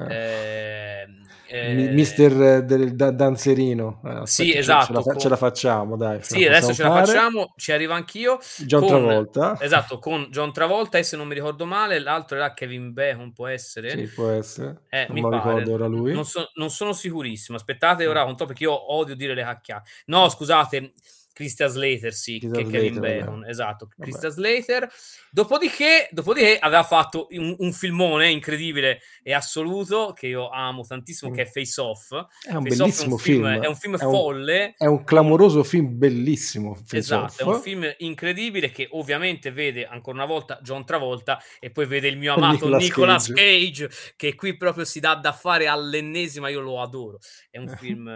ehm, Mi ehm mister del da danzerino. Eh, Sì, aspetta ce la esatto, fa ce con la facciamo dai, sì, adesso ce la fare. facciamo, ci arrivo anch'io, John con Travolta. esatto, con John Travolta e se non mi ricordo male l'altro era Kevin Bacon, può essere? Sì, può essere. Eh, Non mi pare. ricordo ora N lui. non so non sono sicurissimo. Aspettate Mh. ora controllo perché io odio dire le cacchia no scusate, Christian Slater sì, che Christian Kevin Slater, Bacon, vabbè. esatto, Vabbè. Christian Slater. Dopodiché dopodiché aveva fatto un un filmone incredibile e assoluto, che io amo tantissimo, che è. Face Off. È un Face Off è un bellissimo film film. è un film È un folle è un clamoroso film bellissimo, Face Esatto, è un Off. film incredibile che ovviamente vede ancora una volta John Travolta e poi vede il mio amato Nicolas Nicolas Cage. Cage, che qui proprio si dà da fare all'ennesima, io lo adoro. È un *laughs* film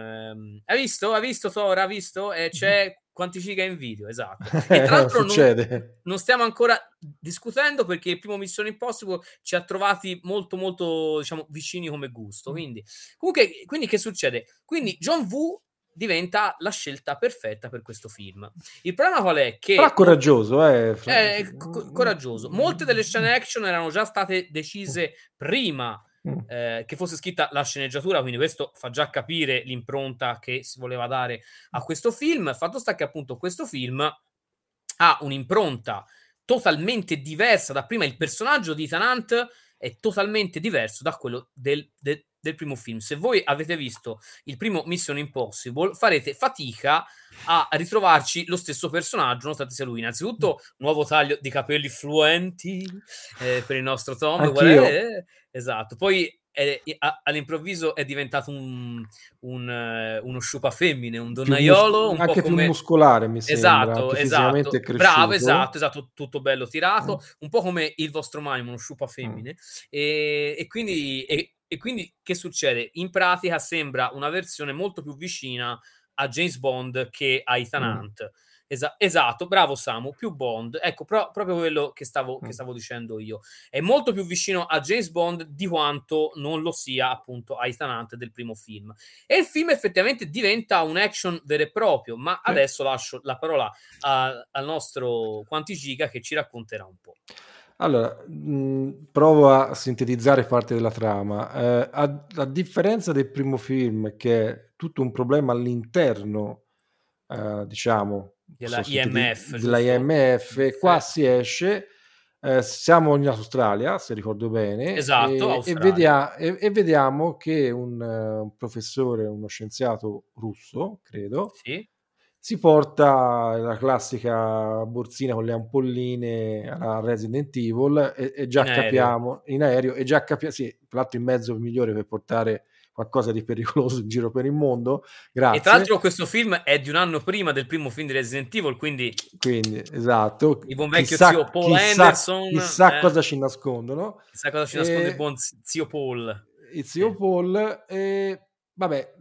hai visto? Hai visto Thor? Hai visto? E c'è quanti giga in video, esatto. *laughs* E tra l'altro non non stiamo ancora discutendo perché il primo Mission Impossible ci ha trovati molto, molto diciamo vicini come gusto. Mh. Quindi comunque quindi che succede? Quindi John Woo diventa la scelta perfetta per questo film. Il problema qual è? Che Però coraggioso eh, fra Eh, co co coraggioso. Molte delle scene action erano già state decise prima, Mh. ehm, che fosse scritta la sceneggiatura, quindi questo fa già capire l'impronta che si voleva dare a questo film. Fatto sta che appunto questo film ha un'impronta totalmente diversa da prima. Il personaggio di Ethan Hunt è totalmente diverso da quello del de del primo film. Se voi avete visto il primo Mission Impossible farete fatica a ritrovarci lo stesso personaggio, nonostante sia lui. Innanzitutto nuovo taglio di capelli fluenti, ehm, per il nostro Tom, Anch'io. eh, esatto. Poi, i a all'improvviso è diventato un un uno sciupafemmine, un Più donnaiolo, mus un po' anche più come muscolare mi sembra, esatto, esatto. è Bravo, esatto, esatto, tutto bello tirato, un po' come il vostro Maimo, uno Mh. sciupafemmine. Ehm, e quindi e e quindi che succede? In pratica sembra una versione molto più vicina a James Bond che a Ethan Mh. Hunt. Esa esatto, bravo Samu, più Bond. Ecco, pro proprio quello che stavo che Mh. stavo dicendo io. È molto più vicino a James Bond di quanto non lo sia appunto a Ethan Hunt del primo film. E il film effettivamente diventa un action vero e proprio, ma Sì. adesso lascio la parola a al nostro Quanti Giga che ci racconterà un po'. Allora, mhmm, provo a sintetizzare parte della trama. Ehm, a a differenza del primo film che è tutto un problema all'interno, ehm, diciamo, Della posso sinteti IMF, della giusto? IMF, qua si esce, ehm, siamo in Australia, se ricordo bene, Esatto, e e Australia. vedia e e vediamo che un un professore, uno scienziato russo, credo, Sì. Si porta la classica borsina con le ampolline alla Resident Evil e e già In aereo. capiamo in aereo e già capia sì, l'altro il mezzo migliore per portare qualcosa di pericoloso in giro per il mondo, E tra grazie. l'altro questo film è di un anno prima del primo film di Resident Evil, quindi Quindi, esatto, il buon vecchio chissà zio Paul chissà Anderson, chissà eh. cosa ci nascondono. Chissà cosa ci nasconde il E buon zio Paul. il zio Sì. Paul, ehm, vabbè,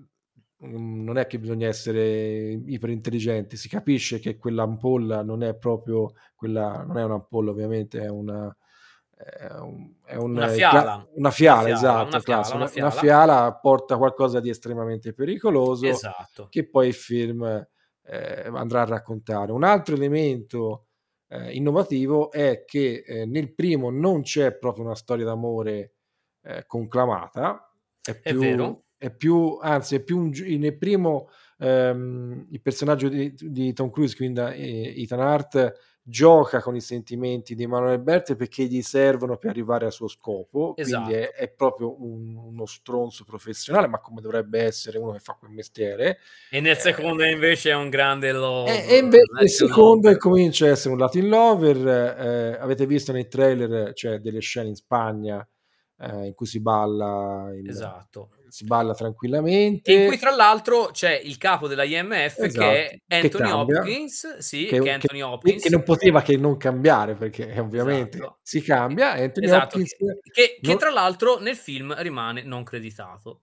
non è che bisogna essere iperintelligenti, si capisce che quell'ampolla non è proprio quella non è un'ampolla ovviamente, è una è un è un Una fiala, una una fiala, fiala, esatto, una fiala, una una una fiala. fiala porta qualcosa di estremamente pericoloso Esatto. che poi il film, ehm, andrà a raccontare. Un altro elemento, ehm, innovativo è che, ehm, nel primo non c'è proprio una storia d'amore, ehm, conclamata, è È più vero. È più anzi è più un nel primo, ehm, il personaggio di di Tom Cruise, quindi, ehm, Ethan Hart gioca con i sentimenti di Emanuele Berti perché gli servono per arrivare al suo scopo, Esatto. quindi è, è proprio un- uno stronzo professionale, ma come dovrebbe essere uno che fa quel mestiere. E nel Eh, secondo invece è un grande lover. e, e invece National secondo lover. comincia a essere un Latin lover. eh, avete visto nei trailer c'è delle scene in Spagna eh, in cui si balla, il- Esatto. Si balla E tranquillamente. in cui tra l'altro c'è il capo della IMF che Esatto, è che Anthony cambia, Hopkins, sì, che, che è che- Anthony che Hopkins. non poteva che non cambiare perché eh, ovviamente Esatto. si cambia. e Anthony Esatto, Hopkins che, che- che non- tra l'altro nel film rimane non creditato.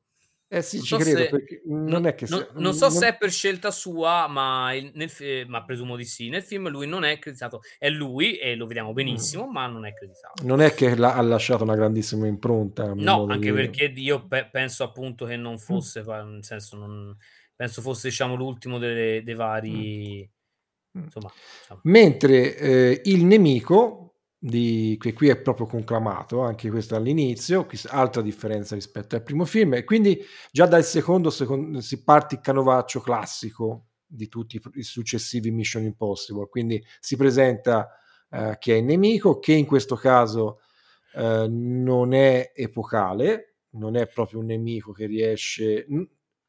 Eh sì, Non ci so credo se- perché non è che non- se- non so non- se è per scelta sua, ma, il- nel fi- ma presumo di sì. Nel film lui non è creditato. È lui e lo vediamo benissimo, ma non è creditato. non è che la- ha lasciato una grandissima impronta. No, anche di- perché io pe- penso appunto che non fosse, pa- nel senso, non, penso fosse diciamo l'ultimo delle- dei vari, Mm. insomma, diciamo. Mentre eh, il nemico, di, che qui è proprio conclamato, anche questo all'inizio, altra differenza rispetto al primo film, e quindi già dal secondo, secondo si parte il canovaccio classico di tutti i successivi Mission Impossible, quindi si presenta eh, che è il nemico, che in questo caso eh, non è epocale, non è proprio un nemico che riesce...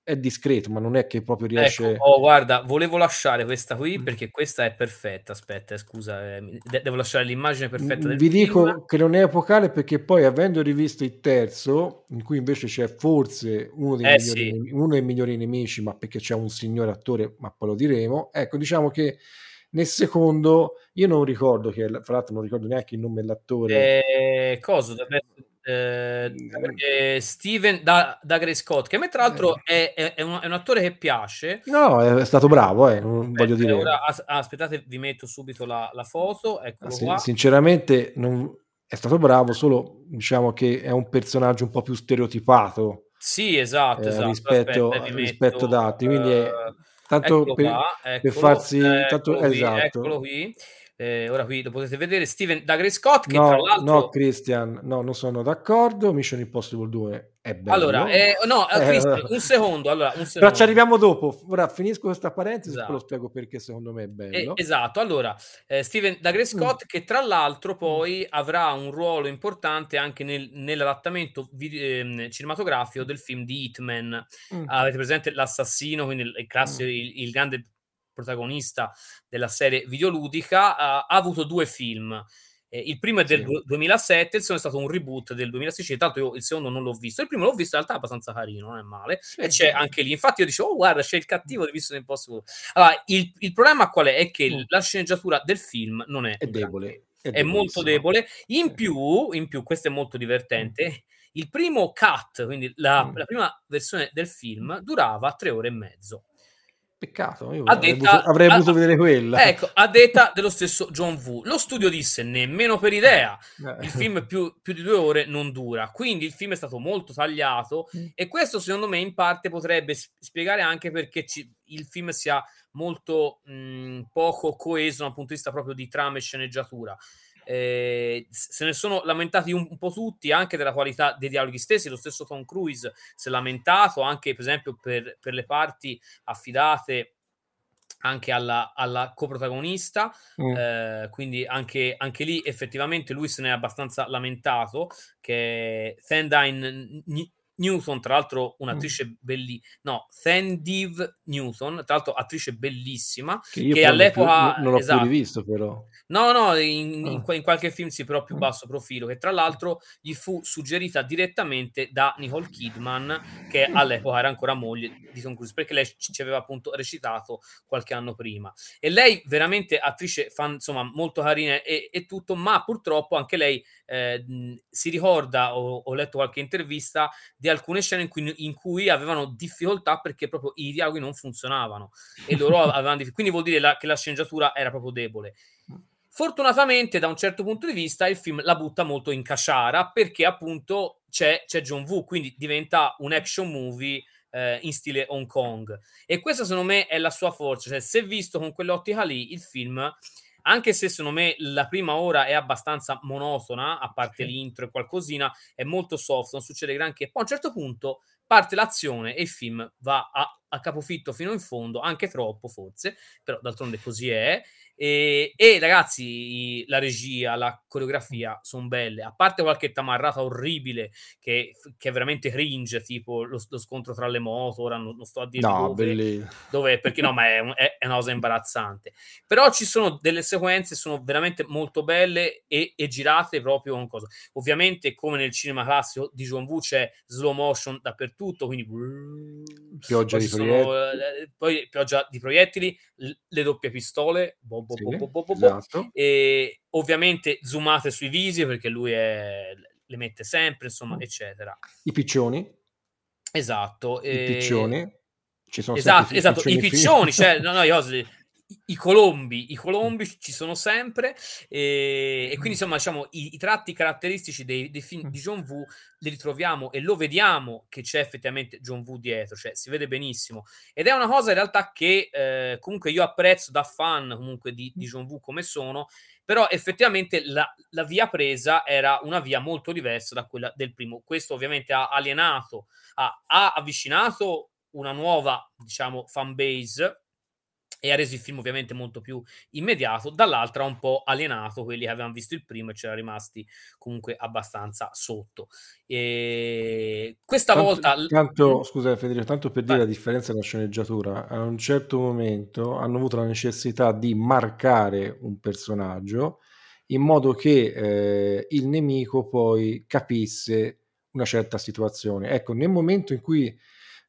È discreto, ma non è che proprio riesce... Ecco, oh, guarda, volevo lasciare questa qui Mm. perché questa è perfetta. Aspetta, eh, scusa, eh, de- devo lasciare l'immagine perfetta del Vi film. dico che non è epocale perché poi avendo rivisto il terzo, in cui invece c'è forse uno dei, Eh, migliori, sì. uno dei migliori nemici, ma perché c'è un signore attore, ma poi lo diremo. Ecco, diciamo che nel secondo io non ricordo che, fra l'altro non ricordo neanche il nome dell'attore. Eh, essere, eh, eh, Steven da, da Grey Scott, che a me tra l'altro è, è- è un, è un attore che piace. No, è stato bravo, eh, non voglio Aspetta, dire. ora, as- ah, aspettate, vi metto subito la, la foto, eccolo Sin- qua. sinceramente non- è stato bravo, solo diciamo che è un personaggio un po' più stereotipato. Sì, esatto, eh, esatto. rispetto, aspetta, rispetto metto, ad altri. Quindi è, eh, tanto per, qua, per eccolo, farsi tanto eccolo qui, esatto. eccolo qui. Eh, ora qui lo potete vedere, Steven da Grey Scott, che tra No, no, l'altro... Christian, no, non sono d'accordo. Mission Impossible 2 è bello. Allora, eh, no, eh, Eh, Christian, *laughs* un secondo, allora, un Però ci secondo. arriviamo dopo. Ora finisco questa parentesi e poi lo Esatto. spiego perché secondo me è Eh, bello. esatto, allora eh, Steven da Grey Mm. Scott che tra l'altro poi avrà un ruolo importante anche nel- nell'adattamento vide- ehm, cinematografico del film di Hitman. Mm. Avete presente l'assassino, quindi il, classico, il, il grande protagonista della serie videoludica, ha, ha avuto due film. Eh, il primo è del Sì. du- 2007, il secondo è stato un reboot del 2016. Tanto io il secondo non l'ho visto. Il primo l'ho visto, in realtà è abbastanza carino, non è male. Sì, e c'è sì. anche lì. Infatti, io dicevo, oh, guarda, c'è il cattivo di Mission Impossible. Allora, il, il problema qual è? È che Mm. la sceneggiatura del film non è, È debole. È È molto debole. In più, in più, questo è molto divertente. Il primo cut, quindi la, Mm. la prima versione del film, durava tre ore e mezzo. Peccato, io avrei, detta- voluto, avrei a- voluto vedere quella. *laughs* Ecco, a detta dello stesso John Woo. Lo studio disse nemmeno per idea. Eh. Il film più, più di due ore non dura, quindi il film è stato molto tagliato Mm. e questo secondo me in parte potrebbe spiegare anche perché ci- il film sia molto mh, poco coeso dal punto di vista proprio di trama e sceneggiatura. Eh, se ne sono lamentati un, un po' tutti anche della qualità dei dialoghi stessi. Lo stesso Tom Cruise si è lamentato anche, per esempio, per, per le parti affidate anche alla, alla coprotagonista. Mm. Eh, quindi anche, anche lì effettivamente lui se ne è abbastanza lamentato che Thandine Newton, tra l'altro un'attrice bellissima, no, Thandive Newton, tra l'altro attrice bellissima, Che io che all'epoca- più, non l'ho esatto. più rivisto però. No, no, in, in Ah. qua- in qualche film sì, però più Mm. basso profilo, che tra l'altro gli fu suggerita direttamente da Nicole Kidman, che Mm. all'epoca era ancora moglie di Tom Cruise, perché lei ci aveva appunto recitato qualche anno prima. E lei veramente attrice fan, insomma, molto carina e, e tutto, ma purtroppo anche lei eh, si ricorda, ho, ho letto qualche intervista, di alcune scene in cui, in cui avevano difficoltà perché proprio i dialoghi non funzionavano e loro *laughs* avevano difficoltà. Quindi vuol dire la- che la sceneggiatura era proprio debole. Fortunatamente, da un certo punto di vista, il film la butta molto in casciara perché appunto c'è, c'è John Woo, quindi diventa un action movie eh, in stile Hong Kong. E questa, secondo me, è la sua forza. Cioè, se visto con quell'ottica lì, il film, anche se secondo me la prima ora è abbastanza monotona, a parte Sì. l'intro e qualcosina, è molto soft, non succede granché. Poi a un certo punto parte l'azione e il film va a a capofitto fino in fondo, anche troppo forse, però d'altronde così è. E, e ragazzi, la regia, la coreografia sono belle, a parte qualche tamarrata orribile che, che, è veramente cringe, tipo lo, lo, scontro tra le moto, ora non, non sto a dire no, dove, dove, perché no, ma è, è, è, una cosa imbarazzante. Però ci sono delle sequenze, sono veramente molto belle e, e girate proprio con cosa. Ovviamente, come nel cinema classico di John Woo c'è slow motion dappertutto, quindi pioggia di proiettili. Sono, eh, poi pioggia di proiettili, le doppie pistole, boh, sì, esatto. e ovviamente zoomate sui visi perché lui è, le mette sempre, insomma, mm. eccetera. I piccioni. Esatto. I e... piccioni. Ci sono esatto, esatto. I piccioni, cioè, no, no, io *laughs* i colombi, i colombi ci sono sempre e, e quindi insomma diciamo i, i tratti caratteristici dei, dei, film di John Woo li ritroviamo e lo vediamo che c'è effettivamente John Woo dietro, cioè si vede benissimo. Ed è una cosa in realtà che eh, comunque io apprezzo da fan comunque di, di John Woo come sono però effettivamente la, la, via presa era una via molto diversa da quella del primo. Questo ovviamente ha alienato ha, ha avvicinato una nuova diciamo fan base e ha reso il film ovviamente molto più immediato, dall'altra ha un po' alienato quelli che avevano visto il primo e c'erano rimasti comunque abbastanza sotto. E questa tanto, volta... Tanto, scusa Federico, tanto per dire la differenza della sceneggiatura, a un certo momento hanno avuto la necessità di marcare un personaggio in modo che eh, il nemico poi capisse una certa situazione. Ecco, nel momento in cui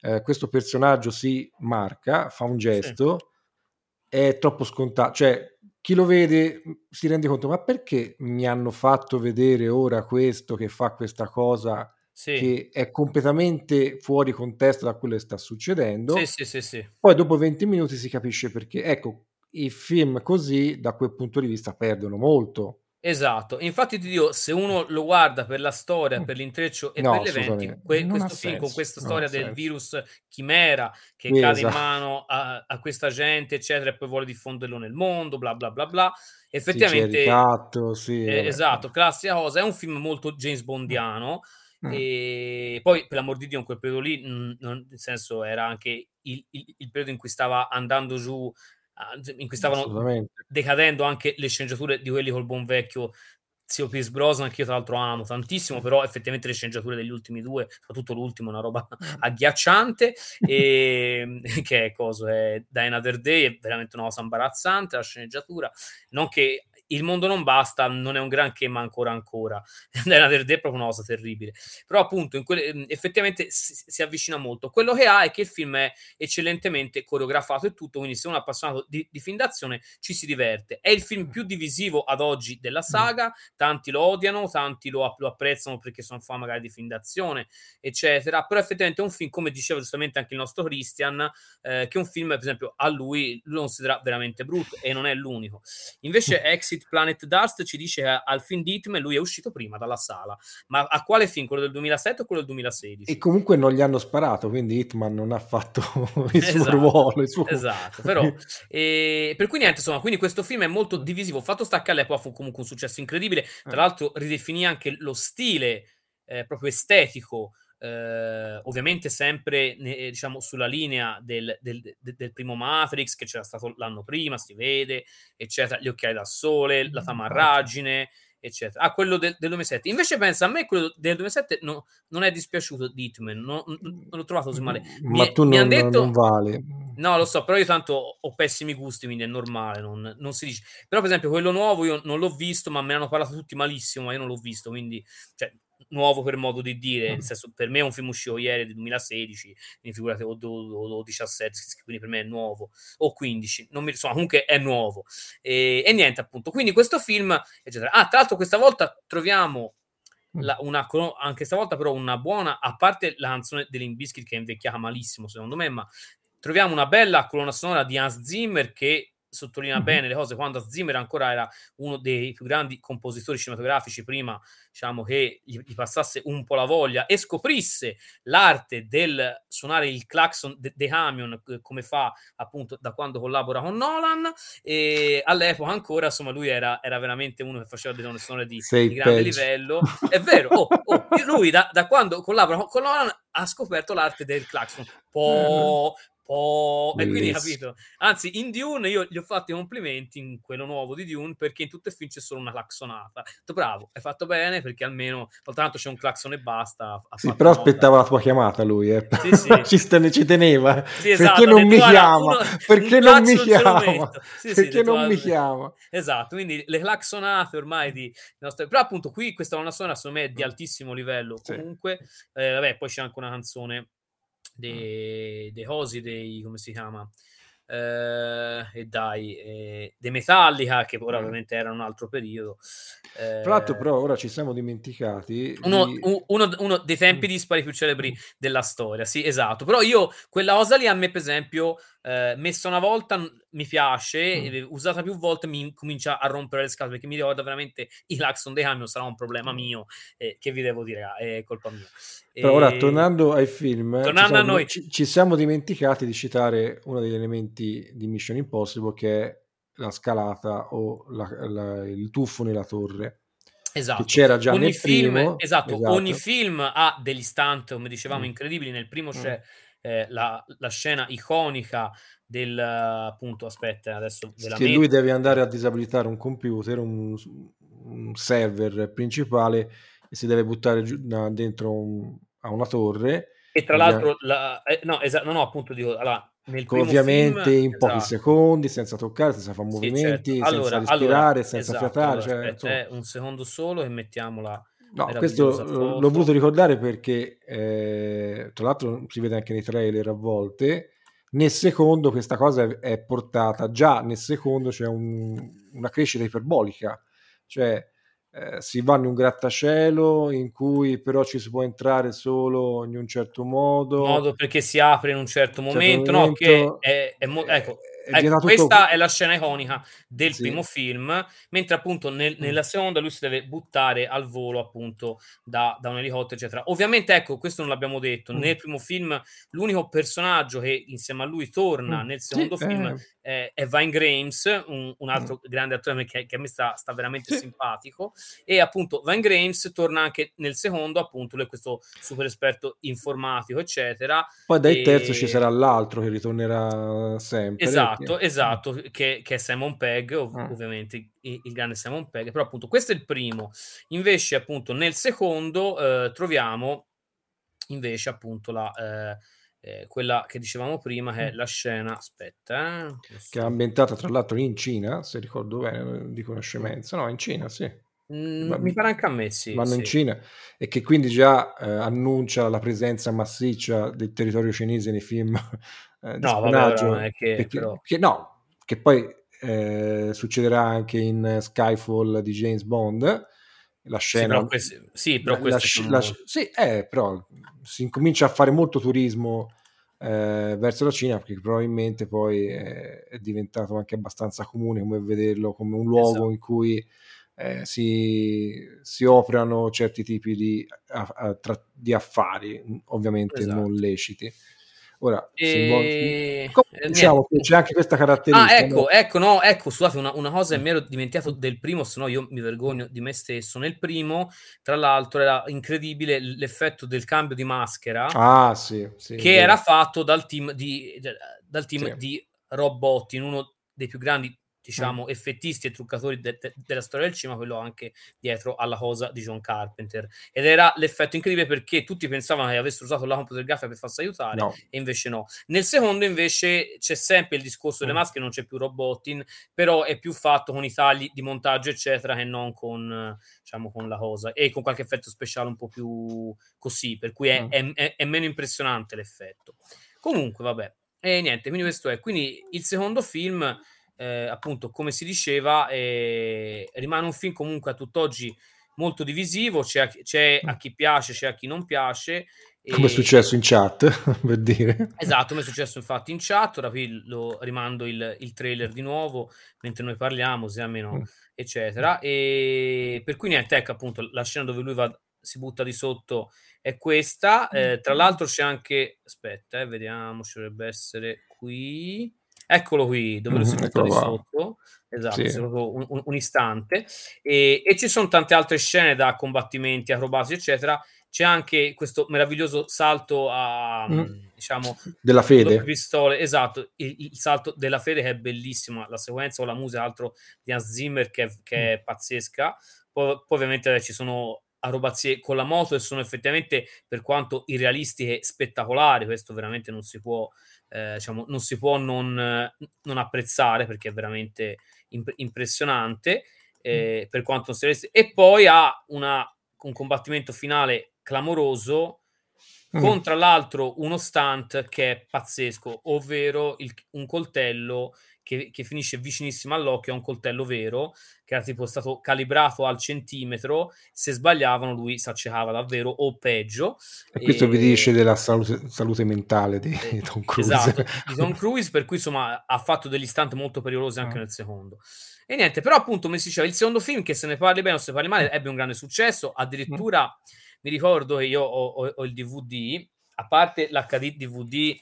eh, questo personaggio si marca, fa un gesto... Sì è troppo scontato. Cioè, chi lo vede mhmm, si rende conto, ma perché mi hanno fatto vedere ora questo che fa questa cosa sì. che è completamente fuori contesto da quello che sta succedendo? Sì, sì, sì, sì. Poi dopo 20 minuti si capisce perché. Ecco, i film così, da quel punto di vista, perdono molto. Esatto, infatti ti dico, se uno lo guarda per la storia, per l'intreccio e no, per gli eventi, que- questo film con questa storia del senso. virus chimera che esatto. cade in mano a-, a, questa gente, eccetera, e poi vuole diffonderlo nel mondo, bla bla bla bla, effettivamente... Sì, ricatto, sì, eh, esatto, classica cosa, è un film molto James Bondiano, mm. e poi per l'amor di Dio in quel periodo lì, mh, nel senso era anche il, il, il periodo in cui stava andando giù in cui stavano decadendo anche le sceneggiature di quelli col buon vecchio zio Pierce Brosnan che io tra l'altro amo tantissimo però effettivamente le sceneggiature degli ultimi due soprattutto l'ultimo una roba *laughs* agghiacciante *laughs* e *laughs* che è cosa è Die Another Day è veramente una cosa imbarazzante la sceneggiatura non che il mondo non basta, non è un granché, ma ancora ancora. *laughs* è proprio una cosa terribile. Però appunto, quelle, mm, effettivamente si, si, avvicina molto. Quello che ha è che il film è eccellentemente coreografato e tutto, quindi se uno è appassionato di, di film d'azione ci si diverte. È il film più divisivo ad oggi della saga, tanti lo odiano, tanti lo, lo apprezzano perché sono fan magari di film d'azione, eccetera. Però effettivamente è un film, come diceva giustamente anche il nostro Christian, eh, che è un film, per esempio, a lui lo considera veramente brutto e non è l'unico. Invece *laughs* Exit Exit Planet Dust ci dice che al film di Hitman lui è uscito prima dalla sala. Ma a quale film? Quello del 2007 o quello del 2016? E comunque non gli hanno sparato, quindi Hitman non ha fatto *laughs* il esatto, suo ruolo. Il suo... Esatto, però... *laughs* e, per cui niente, insomma, quindi questo film è molto divisivo. Fatto sta che all'epoca fu comunque un successo incredibile. Tra eh. l'altro ridefinì anche lo stile eh, proprio estetico eh, ovviamente sempre eh, diciamo sulla linea del, del, del, primo Matrix che c'era stato l'anno prima, si vede, eccetera, gli occhiali da sole, la tamarragine, eccetera. Ah, quello del, del 2007. Invece pensa, a me quello del 2007 no, non è dispiaciuto di Hitman, no, non l'ho trovato così male. Mi, Ma tu mi non, detto, non vale. No, lo so, però io tanto ho pessimi gusti, quindi è normale, non, non, si dice. Però per esempio quello nuovo io non l'ho visto, ma me ne hanno parlato tutti malissimo, ma io non l'ho visto, quindi... Cioè, nuovo per modo di dire, nel senso per me è un film uscito ieri del 2016, quindi figurate o, o, o 17, quindi per me è nuovo, o 15, non mi insomma, comunque è nuovo. E, e niente, appunto, quindi questo film, eccetera. Ah, tra l'altro questa volta troviamo mm. la, una, anche stavolta però una buona, a parte la canzone dell'Inbiscuit che è invecchiata malissimo secondo me, ma troviamo una bella colonna sonora di Hans Zimmer che sottolinea mm-hmm. bene le cose quando Zimmer ancora era uno dei più grandi compositori cinematografici prima diciamo che gli, gli passasse un po' la voglia e scoprisse l'arte del suonare il clacson dei de camion eh, come fa appunto da quando collabora con Nolan e all'epoca ancora insomma lui era, era veramente uno che faceva delle sonore di, di grande livello. È vero oh, oh, *laughs* lui da, da, quando collabora con Nolan ha scoperto l'arte del clacson. *laughs* Po' Oh, e quindi capito. Anzi, in Dune io gli ho fatto i complimenti in quello nuovo di Dune perché in tutto il film c'è solo una claxonata. Ho detto, bravo, hai fatto bene perché almeno soltanto c'è un claxon e basta. Sì, però aspettava la tua chiamata lui, eh. Sì, sì. *laughs* ci, sten- ci teneva. Sì, esatto, perché non mi chiama? Uno, perché non mi chiama? Perché non mi chiama? Esatto, quindi le claxonate ormai di nostre... Però appunto qui questa è una suona secondo me è di altissimo livello. Comunque, eh, vabbè, poi c'è anche una canzone dei, dei Hosi, dei come si chiama? Eh, e dai, eh, dei Metallica, che ora ovviamente era un altro periodo. Eh, Tra l'altro, però, ora ci siamo dimenticati. Uno, di... uno, uno dei tempi dispari più celebri della storia, sì, esatto. Però io, quella cosa lì a me, per esempio, eh, messa una volta mi piace, mm. usata più volte mi comincia a rompere le scatole perché mi ricorda veramente i Laxon dei camion sarà un problema mio, eh, che vi devo dire, è colpa mia. Però ora, tornando ai film, tornando ci, siamo, a noi. Ci, ci, siamo dimenticati di citare uno degli elementi di Mission Impossible che è la scalata o la, la, il tuffo nella torre. Esatto. c'era già ogni nel film, primo. Esatto, esatto, ogni film ha degli stunt, come dicevamo, mm. incredibili. Nel primo mm. c'è eh, la, la, scena iconica del appunto aspetta adesso che lui deve andare a disabilitare un computer un, un server principale e si deve buttare giù, dentro un, a una torre e tra l'altro la, eh, no, esatto, no, no appunto dico allora, ovviamente film, in pochi esatto. secondi senza toccare senza fare movimenti sì, certo. allora, senza respirare allora, senza esatto, fiatare cioè, aspetta, un secondo solo e mettiamola No, questo l'ho voluto ricordare perché eh, tra l'altro si vede anche nei trailer a volte. Nel secondo questa cosa è, è portata, già nel secondo c'è un, una crescita iperbolica, cioè eh, si va in un grattacielo in cui però ci si può entrare solo in un certo modo. modo perché si apre in un certo, certo momento, no, che è, è mo- ecco, ecco questa tutto... è la scena iconica del sì. primo film, mentre appunto nel, mm. nella seconda lui si deve buttare al volo appunto da, da, un elicottero, eccetera. Ovviamente, ecco, questo non l'abbiamo detto, mm. nel primo film l'unico personaggio che insieme a lui torna mm. nel secondo sì, film eh eh, è Vine Grames, un, un altro mm. grande attore che, che, a me sta, sta veramente sì. simpatico, e appunto Vine Grames torna anche nel secondo, appunto, lui è questo super esperto informatico, eccetera. Poi dal e... terzo ci sarà l'altro che ritornerà sempre. Esatto, che... esatto, che, che, è Simon Pegg, ov- mm. ovviamente il, il, grande Simon Pegg, però appunto questo è il primo. Invece appunto nel secondo eh, troviamo invece appunto la... Eh, eh, quella che dicevamo prima che è la scena, aspetta, eh, che è ambientata tra l'altro in Cina, se ricordo bene, dico una scemenza, no, in Cina, sì. Mm, mi pare anche a me, sì. Vanno sì. in Cina e che quindi già eh, annuncia la presenza massiccia del territorio cinese nei film eh, di no, vabbè, non è che, perché, però... che, no, che poi eh, succederà anche in Skyfall di James Bond la scena. Sì, però, questi, sì, però la, la, sono... la, sì, eh, però si incomincia a fare molto turismo eh, verso la Cina perché probabilmente poi è, è, diventato anche abbastanza comune come vederlo come un luogo esatto. in cui eh, si, si, operano certi tipi di, a, a, tra, di affari, ovviamente esatto. non leciti. Ora, e... Come, diciamo che c'è anche questa caratteristica. Ah, ecco, no? ecco, no, ecco, scusate, una, una cosa mi ero dimenticato del primo, se no io mi vergogno di me stesso. Nel primo, tra l'altro, era incredibile l'effetto del cambio di maschera. Ah, sì, sì che era fatto dal team di, dal team sì. di Rob in uno dei più grandi diciamo, mm. effettisti e truccatori de- de- della storia del cinema, quello anche dietro alla cosa di John Carpenter. Ed era l'effetto incredibile perché tutti pensavano che avessero usato la computer grafica per farsi aiutare, no. e invece no. Nel secondo, invece, c'è sempre il discorso delle mm. maschere, non c'è più Robotin, però è più fatto con i tagli di montaggio, eccetera, che non con, diciamo, con la cosa e con qualche effetto speciale un po' più così, per cui è, mm. è, è, è meno impressionante l'effetto. Comunque, vabbè. E niente, quindi questo è. Quindi il secondo film eh, appunto, come si diceva, eh, rimane un film comunque a tutt'oggi molto divisivo, c'è a, c'è a chi piace, c'è a chi non piace. Come è successo in chat, *laughs* per dire. Esatto, come è successo infatti in chat, ora qui lo rimando il, il trailer di nuovo, mentre noi parliamo, se almeno, mm. eccetera. E per cui niente, ecco appunto la scena dove lui va, si butta di sotto è questa. Eh, tra l'altro c'è anche, aspetta, eh, vediamo, ci dovrebbe essere qui. Eccolo qui, dove lo si butta di sotto. Esatto, sì. un, un, istante. E, e, ci sono tante altre scene da combattimenti, acrobati, eccetera. C'è anche questo meraviglioso salto a, mm. diciamo della fede. Pistole, esatto, il, il, salto della fede che è bellissima, la sequenza o la musica, altro di Hans Zimmer che, che è mm. pazzesca. Poi, poi ovviamente ci sono arobazie con la moto e sono effettivamente, per quanto irrealistiche, spettacolari. Questo veramente non si può, eh, diciamo, non, si può non, non, apprezzare perché è veramente imp- impressionante. Eh, per quanto non sia e poi ha una, un combattimento finale clamoroso mm. con tra l'altro uno stunt che è pazzesco, ovvero il, un coltello che, che, finisce vicinissimo all'occhio a un coltello vero che era tipo stato calibrato al centimetro. Se sbagliavano lui si accecava davvero o peggio. E questo e... vi dice della salute, salute mentale di eh, *laughs* Tom Cruise. esatto, di Tom Cruise per cui insomma ha fatto degli stunt molto pericolosi anche ah. nel secondo. E niente però appunto come si diceva il secondo film che se ne parli bene o se ne parli male ebbe un grande successo. Addirittura mm. mi ricordo che io ho, ho, ho il DVD a parte l'HD DVD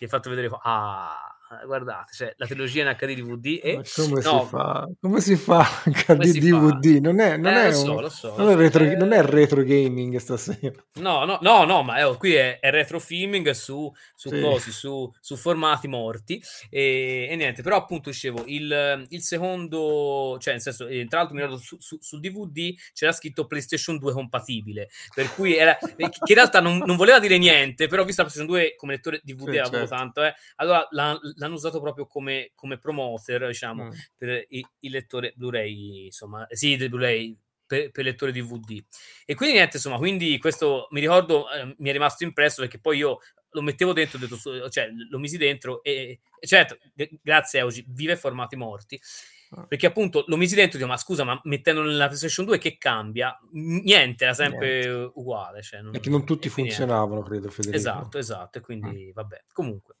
ti hai fatto vedere ah eh, guardate, cioè, la trilogia in HD DVD e... Come no, si fa? Come si fa HD DVD? Non è, non, eh, è so, un, so, non, è retro, eh... non è retro gaming stasera. No, no, no, no ma eh, qui è, è, retro filming su, su sì. cosi, su, su, formati morti e, e, niente, però appunto dicevo, il, il secondo, cioè nel senso, tra l'altro mi ricordo su, su, sul DVD c'era scritto PlayStation 2 compatibile, per cui era, che in realtà non, non voleva dire niente, però visto la PlayStation 2 come lettore DVD sì, certo. tanto, eh, allora la, l'hanno usato proprio come, come promoter, diciamo, mm. per il, il, lettore Blu-ray, insomma, sì, del Blu-ray per, per lettore DVD. E quindi niente, insomma, quindi questo mi ricordo, eh, mi è rimasto impresso perché poi io lo mettevo dentro, detto, cioè lo misi dentro e, certo, grazie a oggi, vive formati morti. Ah. Perché appunto lo misi dentro e dico, ma scusa, ma mettendo nella PlayStation 2 che cambia? Niente, era sempre niente. uguale. Cioè non, che non tutti funzionavano, niente. credo, Federico. Esatto, esatto, e quindi mm. vabbè. Comunque.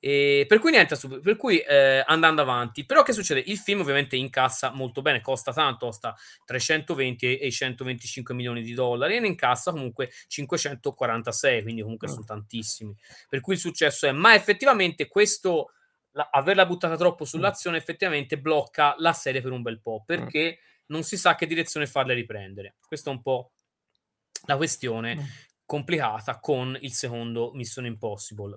E per cui niente, per cui eh, andando avanti, però che succede? Il film ovviamente incassa molto bene, costa tanto, costa 320 e 125 milioni di dollari e ne incassa comunque 546, quindi comunque sono tantissimi. Per cui il successo è, ma effettivamente questo, la, averla buttata troppo sull'azione effettivamente blocca la serie per un bel po', perché non si sa che direzione farle riprendere. Questa è un po' la questione complicata con il secondo Mission Impossible.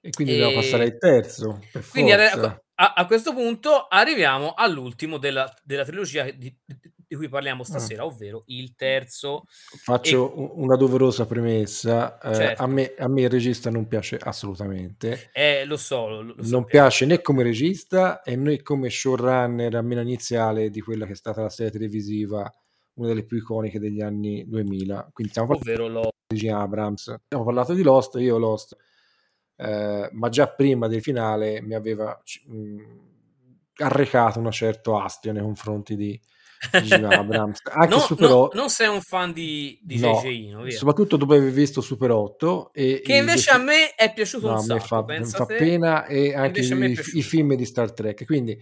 E quindi e... dobbiamo passare al terzo. quindi a, a, questo punto arriviamo all'ultimo della, della trilogia di, di, cui parliamo stasera, ah. ovvero il terzo. Faccio e... una doverosa premessa. Eh, certo. a, me, a, me, il regista non piace assolutamente. Eh, lo so. Lo, lo non piace né come regista e né come showrunner almeno iniziale di quella che è stata la serie televisiva una delle più iconiche degli anni 2000. Quindi stiamo parlando di Abrams. Abbiamo parlato di Lost, io Lost eh, ma già prima del finale mi aveva mh, arrecato una certa astio nei confronti di, di *laughs* Abrams. Anche no, Super no, 8, non sei un fan di, di no, JJ, soprattutto dopo aver visto Super 8 e, che invece a me è piaciuto no, un sacco, fa, fa pena e anche i, i, film di Star Trek. Quindi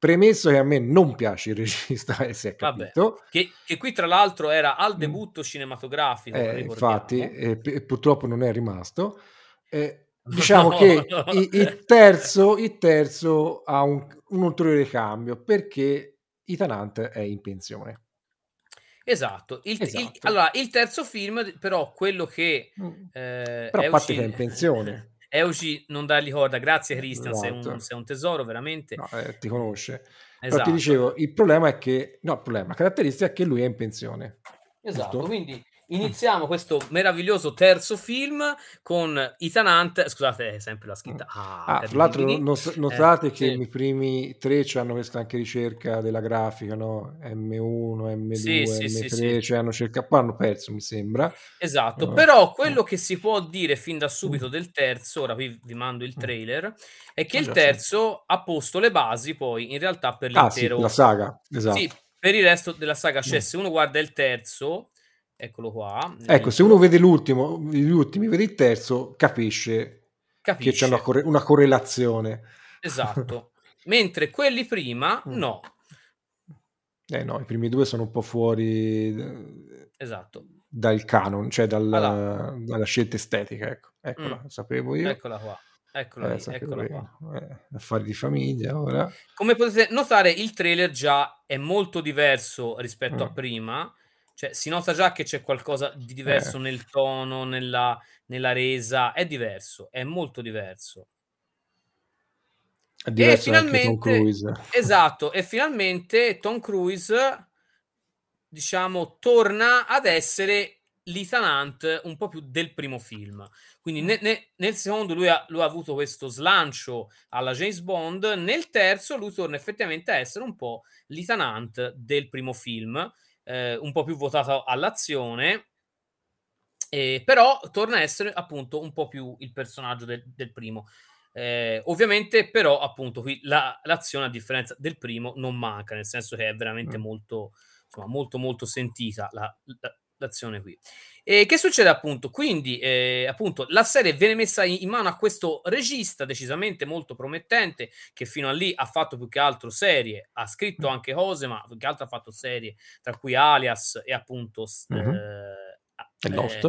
premesso che a me non piace il *laughs* regista e si è capito. Vabbè, che, che, qui tra l'altro era al mm. debutto cinematografico eh, infatti e, e, purtroppo non è rimasto. Eh, *laughs* Diciamo che no. il, il, terzo, il terzo ha un, un ulteriore cambio perché Ethan Hunt è in pensione. Esatto. Il, esatto. Il, allora, il terzo film, però, quello che mm. eh, però a parte che è in pensione. *laughs* Eugi non dargli corda, grazie Christian, esatto. sei, un, sei, un, tesoro veramente. No, eh, ti conosce. Esatto. Però ti dicevo, il problema è che, no, il problema, la caratteristica è che lui è in pensione. Esatto, Giusto? quindi iniziamo questo meraviglioso terzo film con Ethan Hunt. Scusate, è sempre la scritta. Ah, ah tra l'altro, not- notate eh, che sì. i primi tre hanno questa anche ricerca della grafica, no? M1, M2, sì, M3, sì, sì, cioè hanno cercato, poi hanno perso, mi sembra. Esatto, no. però quello che si può dire fin da subito mm. del terzo, ora vi, vi mando il mm. trailer, è che ah, il terzo ha posto le basi poi in realtà per l'intero... Ah, la saga, esatto. Per il resto della saga, cioè mm. se uno guarda il terzo Eccolo qua. Ecco, se uno vede l'ultimo, gli ultimi, vede il terzo, capisce, capisce. che c'è una, corre- una correlazione. Esatto. Mentre quelli prima, mm. no. Eh no, i primi due sono un po' fuori esatto. dal canon, cioè dal, allora. dalla scelta estetica. Ecco, eccola, mm. sapevo io. Eccola qua. Eccola, eh, lì, eccola qua. Eh, affari di famiglia ora. Come potete notare, il trailer già è molto diverso rispetto mm. a prima Cioè, si nota già che c'è qualcosa di diverso Eh. nel tono, nella nella resa, è diverso, è molto diverso. È E diverso Tom finalmente esatto, e finalmente Tom Cruise diciamo, torna ad essere l'Ethan Hunt un po' più del primo film. Quindi ne ne nel secondo lui ha lui ha avuto questo slancio alla James Bond, nel terzo lui torna effettivamente a essere un po' l'Ethan Hunt del primo film, ehm, un po' più votato all'azione ehm, però torna a essere appunto un po' più il personaggio del del primo. Ehm, ovviamente però appunto qui la l'azione a differenza del primo non manca, nel senso che è veramente Mh. molto insomma molto, molto sentita la la l'azione qui. E che succede appunto? Quindi, ehm, appunto la serie viene messa in mano a questo regista decisamente molto promettente, che fino a lì ha fatto più che altro serie, ha scritto Mh. anche cose, ma più che altro ha fatto serie, tra cui Alias e appunto s Mh-mh. ehm, a E ehm, Lost?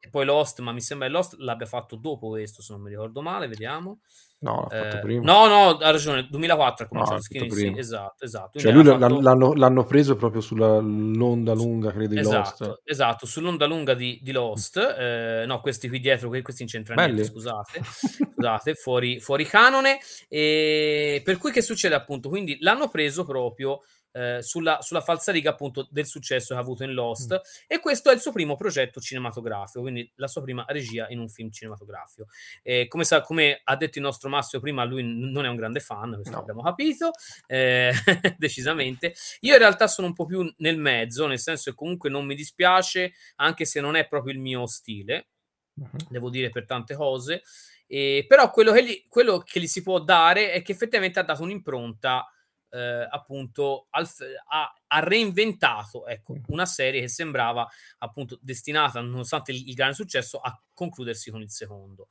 e poi Lost, ma mi sembra che Lost l'abbia fatto dopo questo, se non mi ricordo male, vediamo. No, prima. no, no, hai ragione, 2004 ha No, cominciato l'ha fatto Skin sì, esatto, esatto. Cioè lui fatto l'hanno l'hanno preso proprio sulla l'onda Su lunga credo di Lost. esatto, esatto, sull'onda lunga di di. Lost. Ehm, no, questi qui dietro, que questi non c'entra niente, Belli. scusate, *laughs* scusate, fuori fuori canone. Ehm, per cui che succede appunto? Quindi l'hanno preso proprio, ehm, sulla sulla falsariga appunto del successo che ha avuto in. Lost e questo è il suo primo progetto cinematografico, quindi la sua prima regia in un film cinematografico. Ehm, come sa come ha detto il nostro Massimo prima, lui n non è un grande fan, questo No. l'abbiamo capito, ehm, *laughs* decisamente. Io in realtà sono un po' più nel mezzo, nel senso che comunque non mi dispiace, anche se non è proprio il mio stile, Mh-mh. devo dire per tante cose. Però quello che gli quello che gli si può dare è che effettivamente ha dato un'impronta, ehm, appunto al ha ha reinventato, ecco, Mh. una serie che sembrava appunto destinata, nonostante il il grande successo, a concludersi con il secondo.